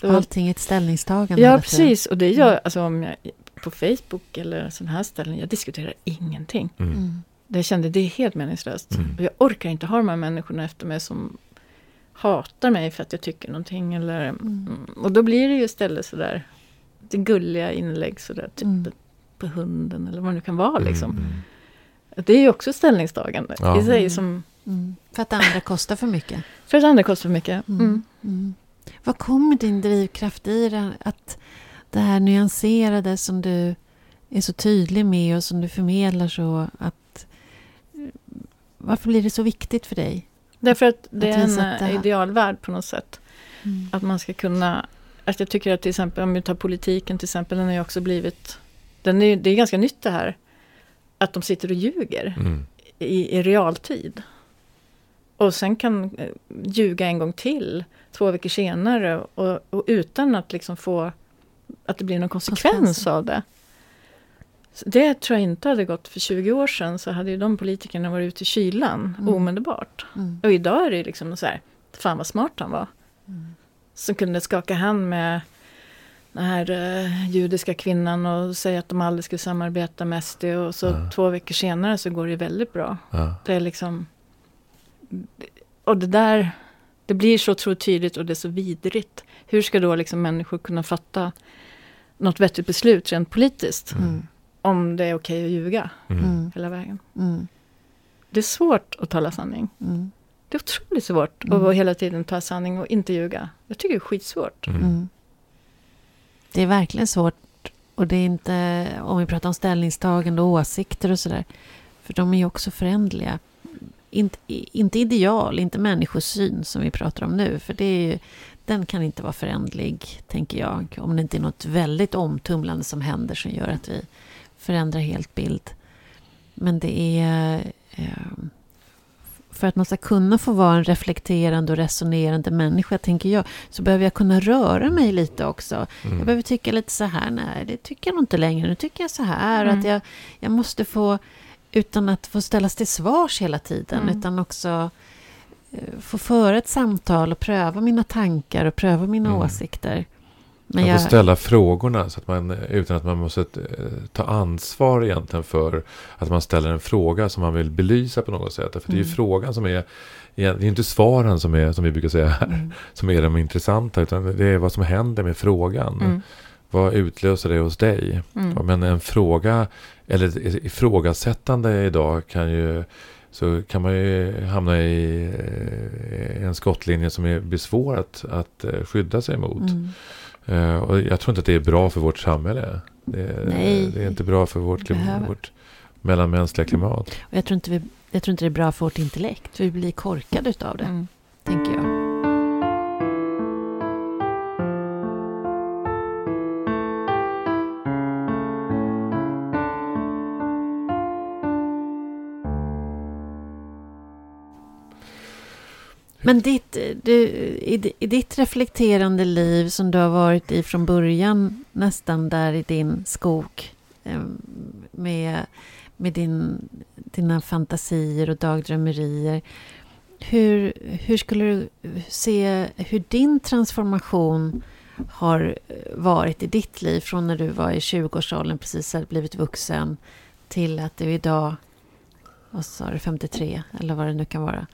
Var- Allting är ett ställningstagande. Ja, precis. Och det gör, alltså om jag på Facebook eller sådana här ställen, jag diskuterar ingenting. Mm. Mm. Det jag kände, det är helt meningslöst. Mm. Och jag orkar inte ha de här människorna efter mig som hatar mig för att jag tycker någonting. Eller, mm. Och då blir det ju istället sådär, det gulliga inlägg sådär, typ Mm. på hunden eller vad det nu kan vara. Liksom. Mm, mm. Det är ju också ställningstagande Ja. i sig. Mm. Som, Mm. För att andra kostar för mycket. för att andra kostar för mycket. Mm. Mm. Mm. Vad kommer din drivkraft i det? Att det här nyanserade som du är så tydlig med och som du förmedlar så att varför blir det så viktigt för dig? Därför att det Att är en det idealvärld på något sätt. Att man ska kunna, att jag tycker att till exempel om vi tar politiken till exempel, den har ju också blivit, den är, det är ganska nytt det här. Att de sitter och ljuger Mm. i, i realtid. Och sen kan eh, ljuga en gång till, två veckor senare. Och, och utan att liksom få, att det blir någon konsekvens av det. Det tror jag inte hade gått för 20 år sedan. Så hade ju de politikerna varit ute i kylan Mm. omedelbart. Mm. Och idag är det liksom så här, fan vad smart han var. Mm. Som kunde skaka hand med den här eh, judiska kvinnan och säga att de aldrig skulle samarbeta med SD. Och så Ja. två veckor senare så går det väldigt bra. Ja. Det är liksom... Och det där, det blir så tydligt och det är så vidrigt. Hur ska då liksom människor kunna fatta något vettigt beslut rent politiskt? Mm. Om det är okej att ljuga Mm. Mm. hela vägen. Mm. Det är svårt att tala sanning. Mm. Det är otroligt svårt Mm. att hela tiden ta sanning och inte ljuga. Jag tycker det är skitsvårt. Mm. Det är verkligen svårt. Och det är inte, om vi pratar om ställningstagande och åsikter och sådär. För de är ju också förändliga. Inte, inte ideal, inte människosyn som vi pratar om nu. För det är ju, den kan inte vara förändlig, tänker jag. Om det inte är något väldigt omtumlande som händer som gör att vi förändrar helt bild. Men det är... Eh, för att man ska kunna få vara en reflekterande och resonerande människa, tänker jag, så behöver jag kunna röra mig lite också. Mm. Jag behöver tycka lite så här, nej det tycker jag nog inte längre, nu tycker jag så här. Mm. Att jag, jag måste få, utan att få ställas till svars hela tiden, Mm. utan också eh, få föra ett samtal och pröva mina tankar och pröva mina Mm. åsikter. Men jag, får ställa frågorna så att man, utan att man måste eh, ta ansvar egentligen för att man ställer en fråga som man vill belysa på något sätt. För det är ju Mm. frågan som är, det är inte svaren som är, som vi brukar säga här, Mm. som är de intressanta. Utan det är vad som händer med frågan. Mm. Vad utlöser det hos dig? Mm. Ja, Men en fråga, eller ifrågasättande idag kan ju så kan man ju hamna i eh, en skottlinje som är, blir svår att, att eh, skydda sig mot. Eh, och jag tror inte att det är bra för vårt samhälle. Det, Nej. det är inte bra för vårt, klim, Behöver. vårt mellanmänskliga klimat. Och jag, tror inte vi, jag tror inte det är bra för vårt intellekt. Vi blir korkade utav det, Mm. tänker jag. Men ditt, du, i, i ditt reflekterande liv som du har varit i från början, nästan där i din skog, eh, med, med din, dina fantasier och dagdrömmerier. Hur, hur skulle du se hur din transformation har varit i ditt liv från när du var i 20-årsåldern, precis hade blivit vuxen, till att du idag, vad sa du, 53 eller vad det nu kan vara?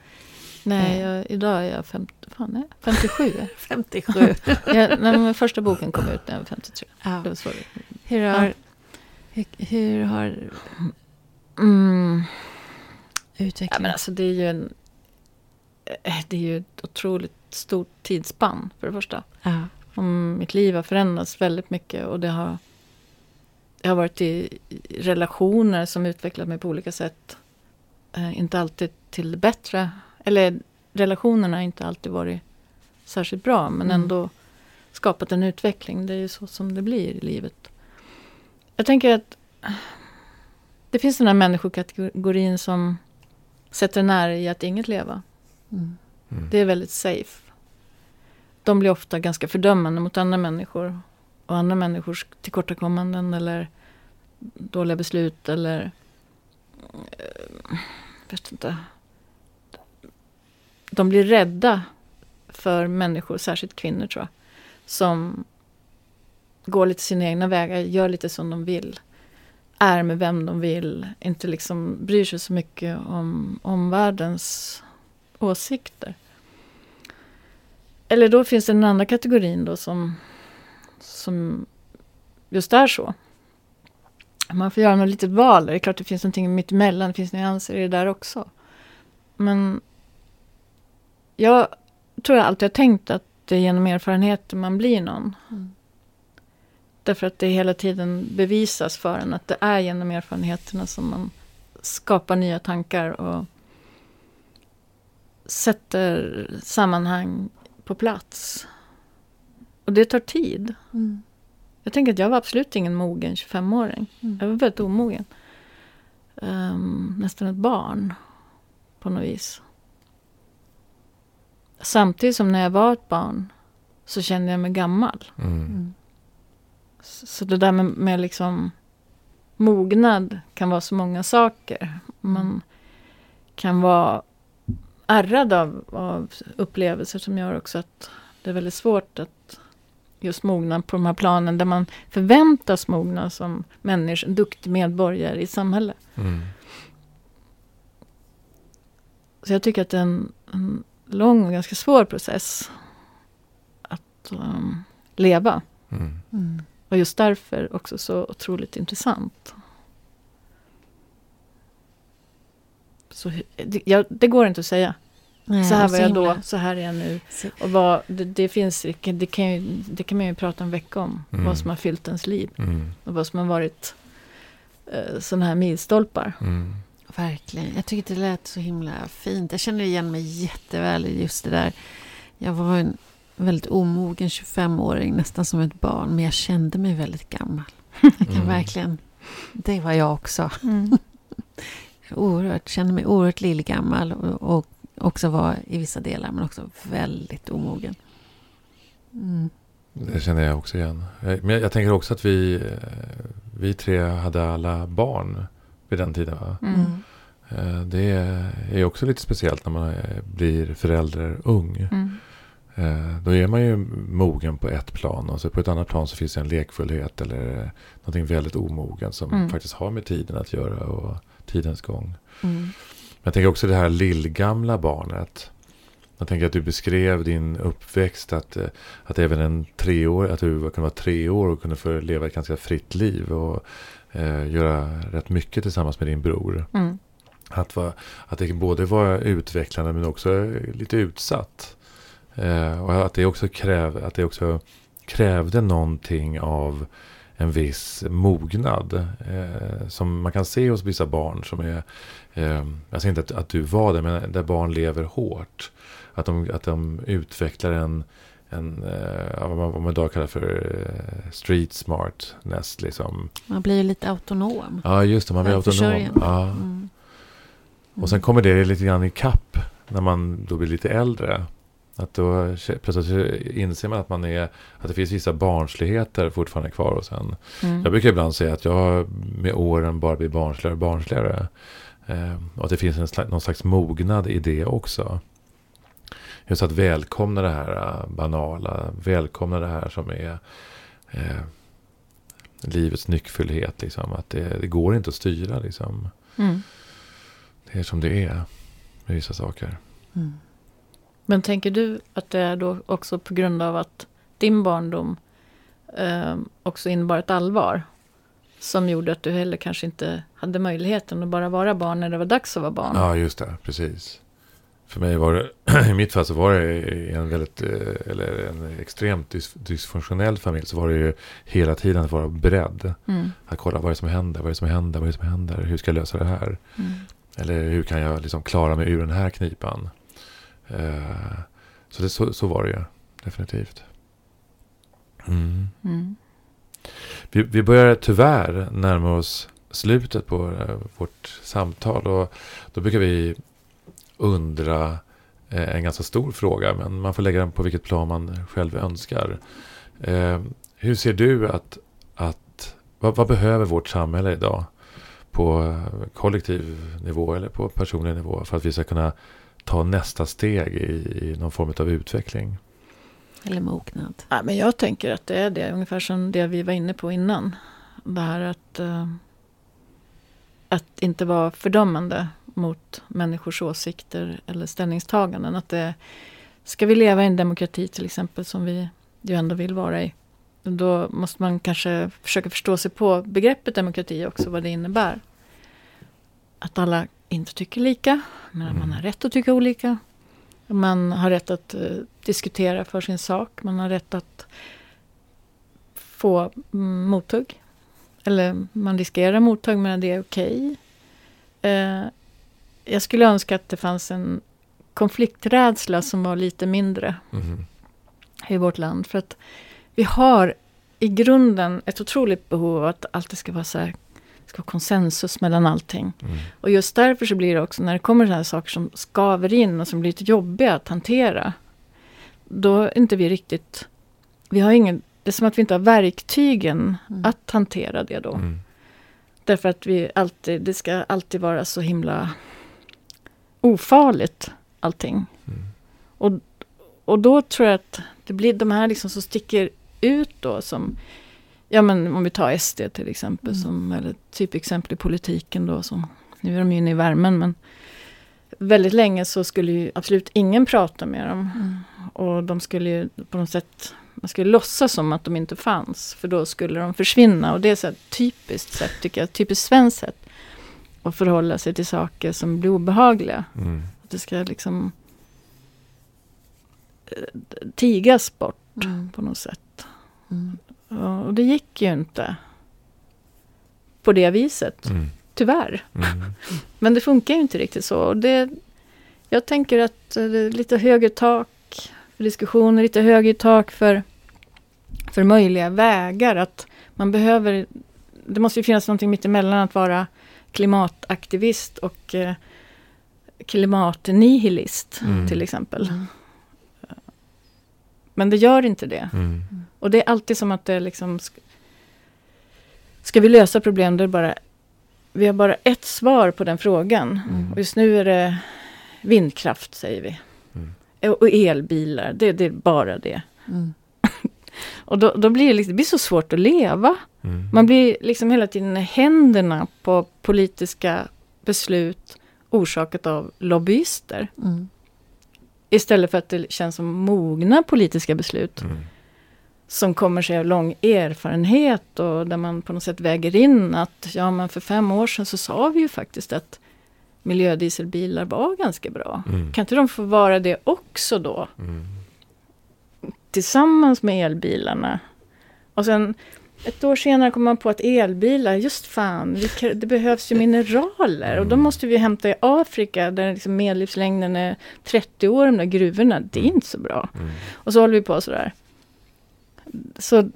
Nej, jag, idag är jag 50, fan, nej, 57. 57. jag, när min första boken kom ut när jag var 53. Ja. Det var så. Hur har... Ja. Hur, hur har mm. utvecklingen... Ja, men alltså det är ju en... eh, Det är ju ett otroligt stort tidsspann för det första. Ja. Om mitt liv har förändrats väldigt mycket och det har... Jag har varit i i relationer som utvecklat mig på olika sätt. Eh, inte alltid till det bättre. Eller relationerna har inte alltid varit särskilt bra men Mm. ändå skapat en utveckling. Det är ju så som det blir i livet. Jag tänker att det finns den här människokategorin som sätter en ära i att inget leva. Mm. Mm. Det är väldigt safe. De blir ofta ganska fördömande mot andra människor. Och andra människors tillkortakommanden eller dåliga beslut eller... eh, vet inte. De blir rädda för människor, särskilt kvinnor tror jag. Som går lite sina egna vägar, gör lite som de vill. Är med vem de vill, inte liksom bryr sig så mycket om omvärldens åsikter. Eller då finns det den andra kategorin då som, som just är så. Man får göra något litet val. Det är klart det finns någonting mitt emellan. Det finns nyanser i det där också. Men jag tror jag alltid har tänkt att det är genom erfarenheter man blir någon. Mm. Därför att det hela tiden bevisas för en att det är genom erfarenheterna som man skapar nya tankar och sätter sammanhang på plats. Och det tar tid. Mm. Jag tänker att jag var absolut ingen mogen 25-åring. Mm. Jag var väldigt omogen. Ehm, nästan ett barn på något vis. Samtidigt som när jag var ett barn så kände jag mig gammal. Mm. Mm. Så så det där med, med liksom mognad kan vara så många saker. Man kan vara ärrad av, av upplevelser som gör också att det är väldigt svårt att just mogna på de här planen där man förväntas mogna som människa, en duktig medborgare i samhället. Mm. Så jag tycker att det är en, en lång och ganska svår process att um, leva. Mm. Mm. Och just därför också så otroligt intressant. Så, det, ja, det går inte att säga. Nej, så här var jag himla- då, så här är jag nu. så- Och vad, det, det finns, det kan, ju, det kan man ju prata en vecka om. Mm. Vad som har fyllt ens liv. Mm. Och vad som har varit eh, sådana här milstolpar. Mm. Verkligen. Jag tycker det lät så himla fint. Jag känner igen mig jätteväl i just det där. Jag var en väldigt omogen 25-åring, nästan som ett barn. Men jag kände mig väldigt gammal. Jag kan Mm. verkligen... Det var jag också. Mm. Oerhört, kände mig oerhört lillgammal och, och också var i vissa delar, men också väldigt omogen. Mm. Det känner jag också igen. Jag- Men jag, jag tänker också att vi, eh, vi tre hade alla barn vid den tiden. Va? Mm. Eh, Det är också lite speciellt när man eh, blir förälder ung. Mm. Eh, Då är man ju mogen på ett plan och så på ett annat plan så finns det en lekfullhet eller någonting väldigt omogen som Mm. faktiskt har med tiden att göra och tidens gång. Mm. Men jag tänker också det här lillgamla barnet. Jag tänker att du beskrev din uppväxt att, att även en treår, att du kunde vara tre år och kunde få leva ett ganska fritt liv och eh, göra rätt mycket tillsammans med din bror. Mm. Att, va, att det både var utvecklande men också lite utsatt. Eh, och att det, också kräv, att det också krävde någonting av en viss mognad. Eh, som man kan se hos vissa barn som är, eh, jag säger inte att, att du var det, men där barn lever hårt. Att de, att de utvecklar en, en eh, vad man, idag kallar för eh, street smartness. Liksom. Man blir ju lite autonom. Ja, just det, man blir autonom. Ja. Mm. Och sen kommer det lite grann i kapp när man då blir lite äldre. Att då plötsligt inser man att, man är, att det finns vissa barnsligheter fortfarande kvar hos en. Mm. Jag brukar ibland säga att jag med åren bara blir barnsligare och barnsligare. Eh, och att det finns en slags, någon slags mognad i det också. Just att välkomna det här uh, banala, välkomna det här som är eh, livets nyckfullhet. Liksom. Att det, det, går inte att styra. Liksom. Mm. Det är som det är med vissa saker. Mm. Men tänker du att det är då också på grund av att din barndom eh, också innebar ett allvar? Som gjorde att du heller kanske inte hade möjligheten att bara vara barn när det var dags att vara barn. Ja, just det. Precis. För mig var det, i mitt fall så var det en väldigt, eh, eller en extremt dys, dysfunktionell familj. Så var det ju hela tiden att vara beredd. Mm. Att kolla vad är det som händer, vad är det som händer, vad är det som händer, hur ska jag lösa det här? Mm. Eller hur kan jag liksom klara mig ur den här knipan? Uh, så, det, så, så var det ju, definitivt. Mm. Mm. Vi, vi börjar tyvärr närma oss slutet på uh, vårt samtal. Och då brukar vi undra uh, en ganska stor fråga. Men man får lägga den på vilket plan man själv önskar. hur ser du att, att vad, vad, behöver vårt samhälle idag? På kollektiv nivå eller på personlig nivå. För att vi ska kunna ta nästa steg i, i någon form av utveckling. Eller mognad. Ja, men jag tänker att det är det, ungefär som det vi var inne på innan. Det här att, uh, att inte vara fördömande mot människors åsikter eller ställningstaganden. Att det, ska vi leva i en demokrati till exempel, som vi ju ändå vill vara i, då måste man kanske försöka förstå sig på begreppet demokrati också, vad det innebär. Att alla inte tycker lika, men mm. man har rätt att tycka olika. Man har rätt att uh, diskutera för sin sak. Man har rätt att få mm, mothugg. Eller man riskerar mothugg, men det är okej. Okay. Uh, jag skulle önska att det fanns en konflikträdsla som var lite mindre mm. i vårt land. För att vi har i grunden ett otroligt behov av att alltid ska vara så här ska vara konsensus mellan allting. Mm. Och just därför så blir det också när det kommer sådana här saker som skaver in och som blir lite jobbiga att hantera. Då är inte vi riktigt... Vi har ingen, det är som att vi inte har verktygen mm. att hantera det då. Mm. Därför att vi alltid, det ska alltid vara så himla ofarligt allting. Mm. Och, och då tror jag att det blir de här liksom som sticker ut då som Ja men om vi tar SD till exempel, mm. som, eller typexempel i politiken då. Som, nu är de ju inne i värmen men väldigt länge så skulle ju absolut ingen prata med dem. Mm. Och de skulle ju på något sätt, man skulle låtsas som att de inte fanns. För då skulle de försvinna. Och det är så ett typiskt sätt, tycker jag, typiskt svenskt sätt. Att förhålla sig till saker som blir obehagliga. Mm. Att det ska liksom eh, tigas bort mm. på något sätt. Mm. Och det gick ju inte på det viset. Mm. Tyvärr. Mm. Men det funkar ju inte riktigt så. Det, jag tänker att det är lite högre tak för diskussioner, lite högre tak för, för möjliga vägar. Att man behöver, det måste ju finnas någonting mittemellan att vara klimataktivist och eh, klimatnihilist mm. till exempel. Mm. Men det gör inte det. Mm. Och det är alltid som att det liksom... Ska vi lösa problem, det är bara... Vi har bara ett svar på den frågan. Mm. Och just nu är det vindkraft, säger vi. Mm. Och elbilar, det, det är bara det. Mm. och då, då, blir det, liksom, det blir så svårt att leva. Mm. Man blir liksom hela tiden händerna på politiska beslut orsakat av lobbyister. Mm. Istället för att det känns som mogna politiska beslut. Som kommer sig av lång erfarenhet och där man på något sätt väger in att ja men för fem år sedan så sa vi ju faktiskt att miljödieselbilar var ganska bra. Mm. Kan inte de få vara det också då? Mm. Tillsammans med elbilarna. Och sen ett år senare kom man på att elbilar, just fan, vi, det behövs ju mineraler. Mm. Och då mm. måste vi hämta i Afrika där liksom medellivslängden är 30 år, de där gruvorna. Det är mm. inte så bra. Mm. Och så håller vi på sådär. Så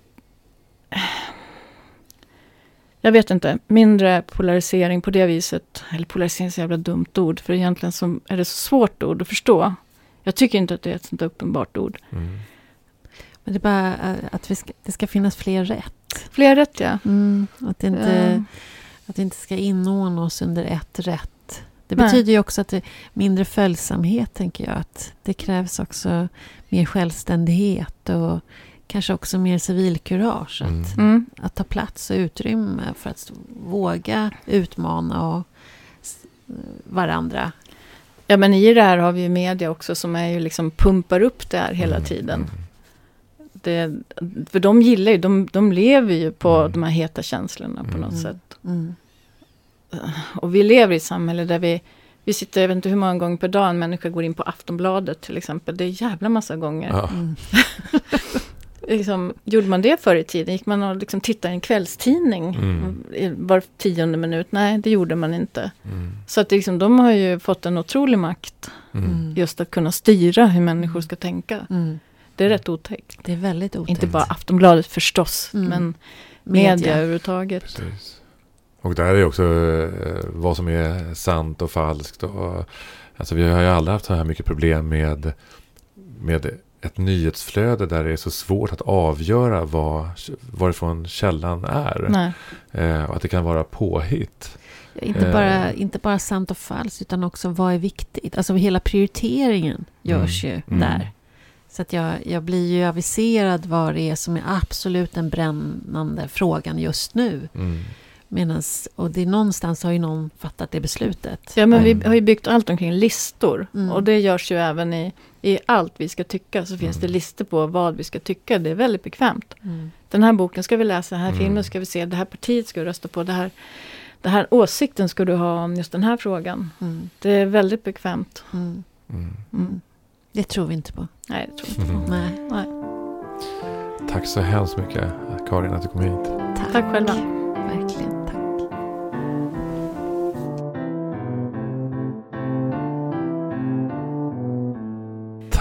Jag vet inte, mindre polarisering på det viset. Eller polarisering är så jävla dumt ord, för egentligen så är det så svårt ord att förstå. Jag tycker inte att det är ett sånt uppenbart ord. Mm. Men det är bara eh, att vi ska, det ska finnas fler rätt. Fler rätt ja. Mm, att, det inte, Ja. att det inte ska inordna oss under ett rätt. Det Nej. betyder ju också att det är mindre följsamhet, tänker jag. Att det krävs också mer självständighet och kanske också mer civilkurage. Mm. Att, Mm. att ta plats och utrymme för att våga utmana och varandra. Ja men i det här har vi ju media också som är ju liksom pumpar upp det här hela Mm. tiden. Mm. Det, för de gillar ju, de, de lever ju på Mm. de här heta känslorna på Mm. något Mm. sätt. Mm. Och vi lever i ett samhälle där vi, vi sitter, jag vet inte hur många gånger per dag en människa går in på Aftonbladet till exempel. Det är jävla massa gånger. Ja. Liksom, gjorde man det förr i tiden? Gick man och liksom tittade i en kvällstidning Mm. var tionde minut? Nej, det gjorde man inte. Mm. Så att liksom, de har ju fått en otrolig makt. Mm. Mm. Just att kunna styra hur människor ska tänka. Mm. Det är rätt otäckt. Det är väldigt otäckt. Inte bara Aftonbladet förstås, Mm. men media överhuvudtaget. Precis. Och där är ju också eh, vad som är sant och falskt. Och, alltså vi har ju aldrig haft så här mycket problem med, med ett nyhetsflöde där det är så svårt att avgöra vad, varifrån källan är. Eh, och att det kan vara påhitt. Ja, Inte Eh. bara, inte bara sant och falskt, utan också vad är viktigt. Alltså hela prioriteringen görs ju mm. där. Så att jag, jag blir ju aviserad vad det är som är absolut den brännande frågan just nu. Mm. Medans, och det är någonstans har ju någon fattat det beslutet. Ja, men vi Mm. har ju byggt allt omkring listor. Mm. Och det görs ju även i, i allt vi ska tycka. Så finns Mm. det listor på vad vi ska tycka. Det är väldigt bekvämt. Mm. Den här boken ska vi läsa, den här Mm. filmen ska vi se, det här partiet ska du rösta på. Det här, den här åsikten ska du ha om just den här frågan. Mm. Det är väldigt bekvämt. Mm. Mm. Mm. Det tror vi inte på. Nej, det tror jag Mm. Nej. inte. Nej. Tack så hemskt mycket Karin att du kom hit. Tack. Tack själva.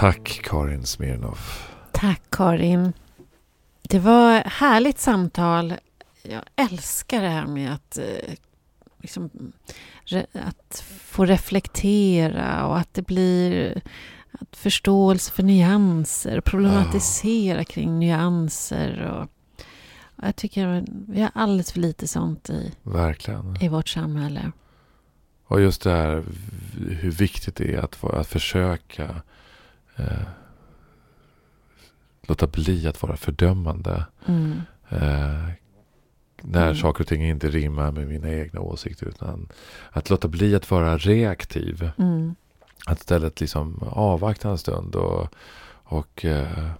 Tack Karin Smirnoff. Tack Karin. Det var ett härligt samtal. Jag älskar det här med att, eh, liksom, att få reflektera och att det blir att förståelse för nyanser och problematisera kring nyanser. Och, och jag tycker vi har alldeles för lite sånt i, Verkligen. i vårt samhälle. Och just det här hur viktigt det är att, att försöka eh, låta bli att vara fördömande. Mm. Eh, när Mm. saker och ting inte rimmar med mina egna åsikter. Utan att låta bli att vara reaktiv. Mm. Att istället liksom avvakta en stund och, och eh,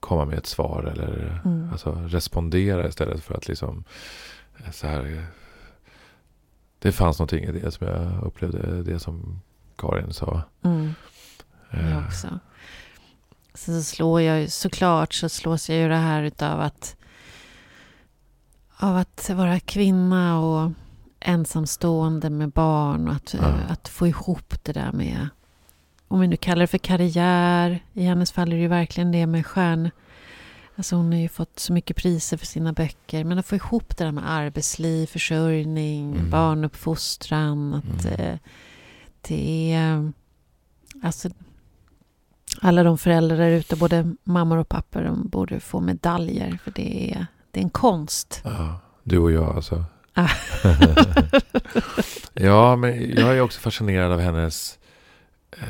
komma med ett svar. Eller Mm. alltså respondera istället för att liksom eh, så här. eh, Det fanns någonting i det som jag upplevde. Det som Karin sa. Mm. Eh, Jag också. Sen så slår jag ju, såklart så slås jag ju det här utav att av att vara kvinna och ensamstående med barn och att, Ja. att få ihop det där med om vi nu kallar det för karriär. I hennes fall är det ju verkligen det med stjärn... Alltså hon har ju fått så mycket priser för sina böcker. Men att få ihop det där med arbetsliv, försörjning, Mm. barnuppfostran. Att Mm. eh, det är... Alltså alla de föräldrar där ute, både mammor och pappor, de borde få medaljer. För det är, det är en konst. Ja, du och jag alltså. Ah. ja, men jag är också fascinerad av hennes eh,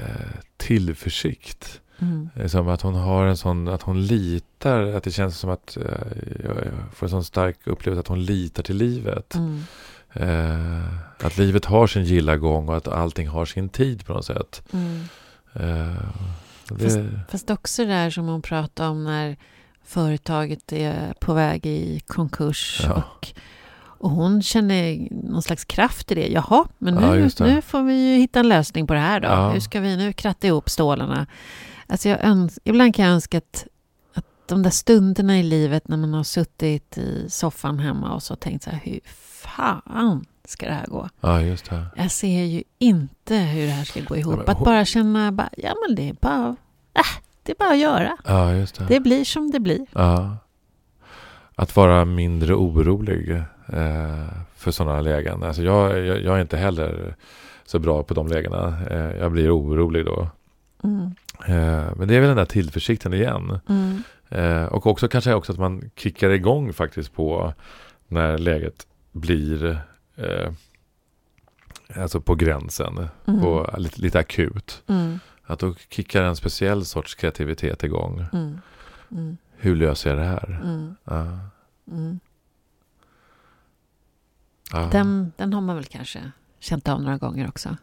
tillförsikt. Mm. Som att hon har en sån, att hon litar, att det känns som att eh, jag, jag får en sån stark upplevelse att hon litar till livet. Mm. Eh, att livet har sin gilla gång och att allting har sin tid på något sätt. Mm. Det, Fast också det där som hon pratade om när företaget är på väg i konkurs. Ja. Och, och hon känner någon slags kraft i det. Jaha, men Ja, nu, det. nu får vi ju hitta en lösning på det här då. Ja. Hur ska vi nu kratta ihop stålarna? Alltså jag öns- ibland kan jag önska att, att de där stunderna i livet när man har suttit i soffan hemma och så tänkt så här, hur fan ska det här gå? ja, just det. Jag ser ju inte hur det här ska gå ihop. Ja, men att bara känna, bara, ja men det är bara, äh, det är bara att göra. Ja, just det. Det blir som det blir. Ja. Att vara mindre orolig. eh, för sådana lägen. Alltså jag, jag, jag, är inte heller så bra på de lägena. Eh, jag blir orolig då. Mm. Eh, men det är väl den där tillförsikten igen. Mm. Eh, och också kanske också att man kickar igång faktiskt på när läget blir eh, alltså på gränsen, mm. på, lite, lite akut. Mm. Att då kickar en speciell sorts kreativitet igång. Mm. Mm. Hur löser jag det här? Mm. Ja. Ja. Den, den har man väl kanske känt av några gånger också.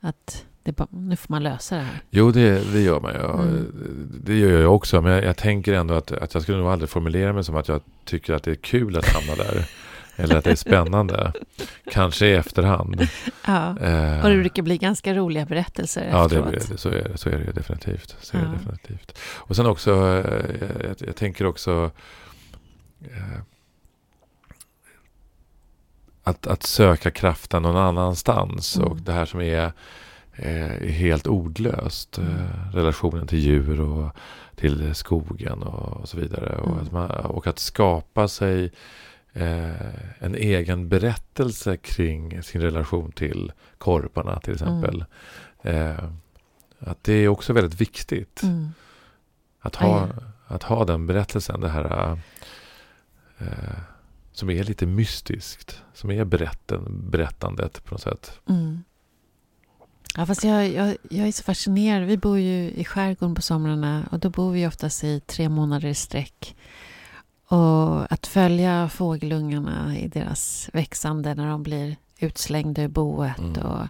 Att bara, nu får man lösa det här. Jo, det, det gör man ju. Mm. Det gör jag också. Men jag, jag, tänker ändå att, att jag skulle nog aldrig formulera mig som att jag tycker att det är kul att hamna där. Eller att det är spännande. Kanske i efterhand. Ja, eh, och det brukar bli ganska roliga berättelser Ja, det, det, så, är så är det definitivt. Så ja. är det definitivt. Och sen också, eh, jag, jag tänker också eh, att, att söka kraften någon annanstans. Mm. Och det här som är eh, helt ordlöst. Mm. Relationen till djur och till skogen och, och så vidare. Mm. Och, att man, och, att skapa sig eh, en egen berättelse kring sin relation till korparna till exempel. Mm. Eh, att det är också väldigt viktigt. Mm. Att, ha, att ha den berättelsen, det här eh, som är lite mystiskt. Som är berätten, berättandet på något sätt. Mm. Ja, fast jag, jag, jag är så fascinerad. Vi bor ju i skärgården på somrarna och då bor vi oftast i tre månader i sträck. Och att följa fågelungarna i deras växande när de blir utslängda ur boet mm. och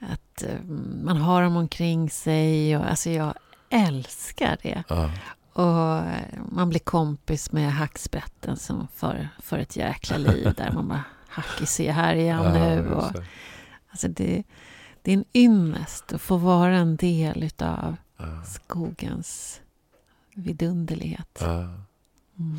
att eh, man har dem omkring sig. Och, alltså jag älskar det. Ja. Och man blir kompis med hackspetten som för, för ett jäkla liv där man bara Hacki, se här igen ja, nu. Och, alltså det, det är en ynnest att få vara en del utav ja. skogens vidunderlighet. Ja, mm.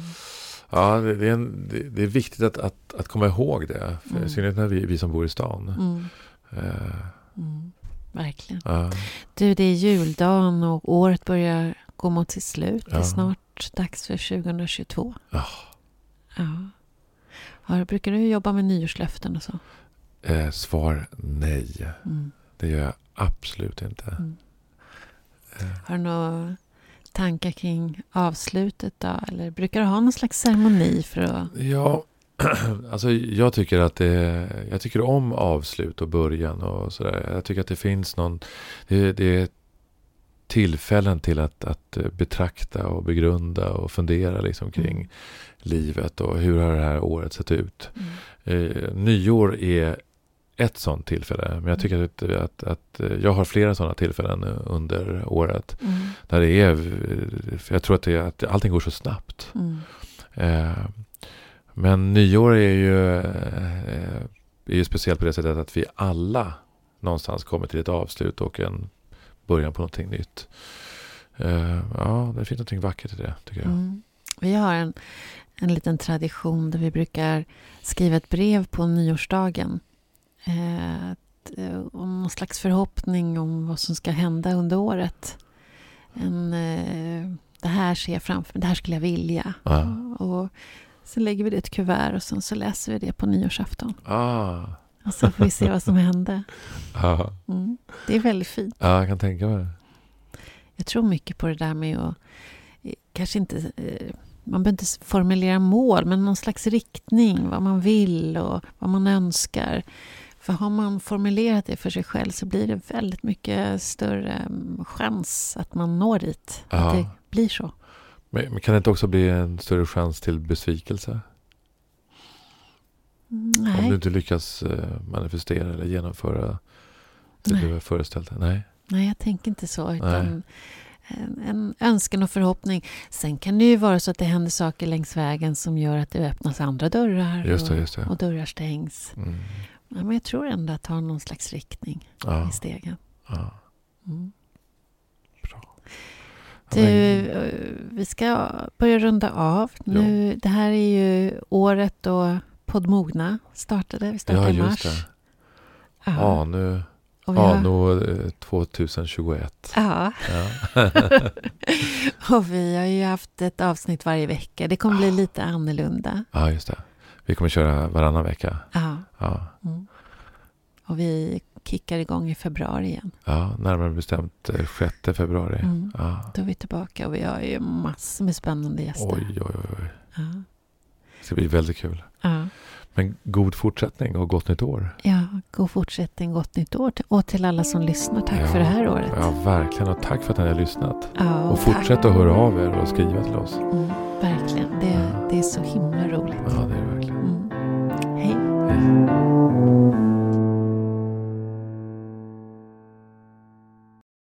ja det, är en, det, det, är viktigt att, att, att komma ihåg det. För mm. I synnerhet när vi, vi som bor i stan. Mm. Uh. Mm. Verkligen. Ja. Du, det är juldagen och året börjar gå mot sitt slut. Det är snart dags för 2022. Ja. ja. brukar du jobba med nyårslöften och så? Eh, svar nej. Mm. Det gör jag absolut inte. Mm. Eh. Har du några tankar kring avslutet då? Eller brukar du ha någon slags ceremoni för att... Ja, alltså jag tycker att det... Jag tycker om avslut och början och sådär. Jag tycker att det finns någon... Det, det är tillfällen till att, att betrakta och begrunda och fundera liksom kring mm. livet och hur har det här året sett ut. Mm. Eh, nyår är ett sånt tillfälle. Men jag tycker att, att, att jag har flera sådana tillfällen under året. Mm. Där det är, jag tror att, det, att allting går så snabbt. Mm. Eh, men nyår är ju, eh, är ju speciellt på det sättet att vi alla någonstans kommer till ett avslut och en början på någonting nytt. Eh, ja, det finns någonting vackert i det tycker jag. Mm. Vi har en, en liten tradition där vi brukar skriva ett brev på nyårsdagen om någon slags förhoppning om vad som ska hända under året. En, eh, det här ser jag framför mig, det här skulle jag vilja. Ja. Och sen lägger vi det i ett kuvert och sen så läser vi det på nyårsafton. Ah. Och så får vi se vad som hände. Ah. Mm, det är väldigt fint. Ja, jag kan tänka mig. Jag tror mycket på det där med att eh, kanske inte eh, man behöver inte formulera mål, men någon slags riktning, vad man vill och vad man önskar. För har man formulerat det för sig själv så blir det väldigt mycket större mm, chans att man når dit. Ja. Att det blir så. Men, kan det inte också bli en större chans till besvikelse? Nej. Om du inte lyckas eh, manifestera eller genomföra det Nej. du har föreställt dig? Nej. Nej, jag tänker inte så. Utan en, en önskan och förhoppning. Sen kan det ju vara så att det händer saker längs vägen som gör att det öppnas andra dörrar just det, just det. Och, och, dörrar stängs. Mm. Ja, men jag tror ändå att ha någon slags riktning ja. i stegen. Ja. Mm. Bra. Du, eh, vi ska börja runda av. Nu, Det här är ju året då Podmogna startade. Vi startade ja, i mars. Det. Ja, nu... Anno har... 2021. Ja. ja. och vi har ju haft ett avsnitt varje vecka. Det kommer bli lite annorlunda. Ja, just det. Vi kommer köra varannan vecka. Ja. Ja, Mm. Och vi kickar igång i februari igen. ja närmare bestämt eh, 6 februari. Mm. Ja. Då är vi tillbaka och vi har ju massor med spännande gäster. Oj, oj, oj. Ja. Det ska bli väldigt kul. Ja. Men god fortsättning och gott nytt år. ja, god fortsättning, gott nytt år. Och till alla som lyssnar, tack Ja. för det här året. Ja, verkligen. Och tack för att ni har lyssnat. Ja, Och tack. fortsätt att höra av er och skriva till oss. Mm, verkligen, det, det är så himla roligt. life.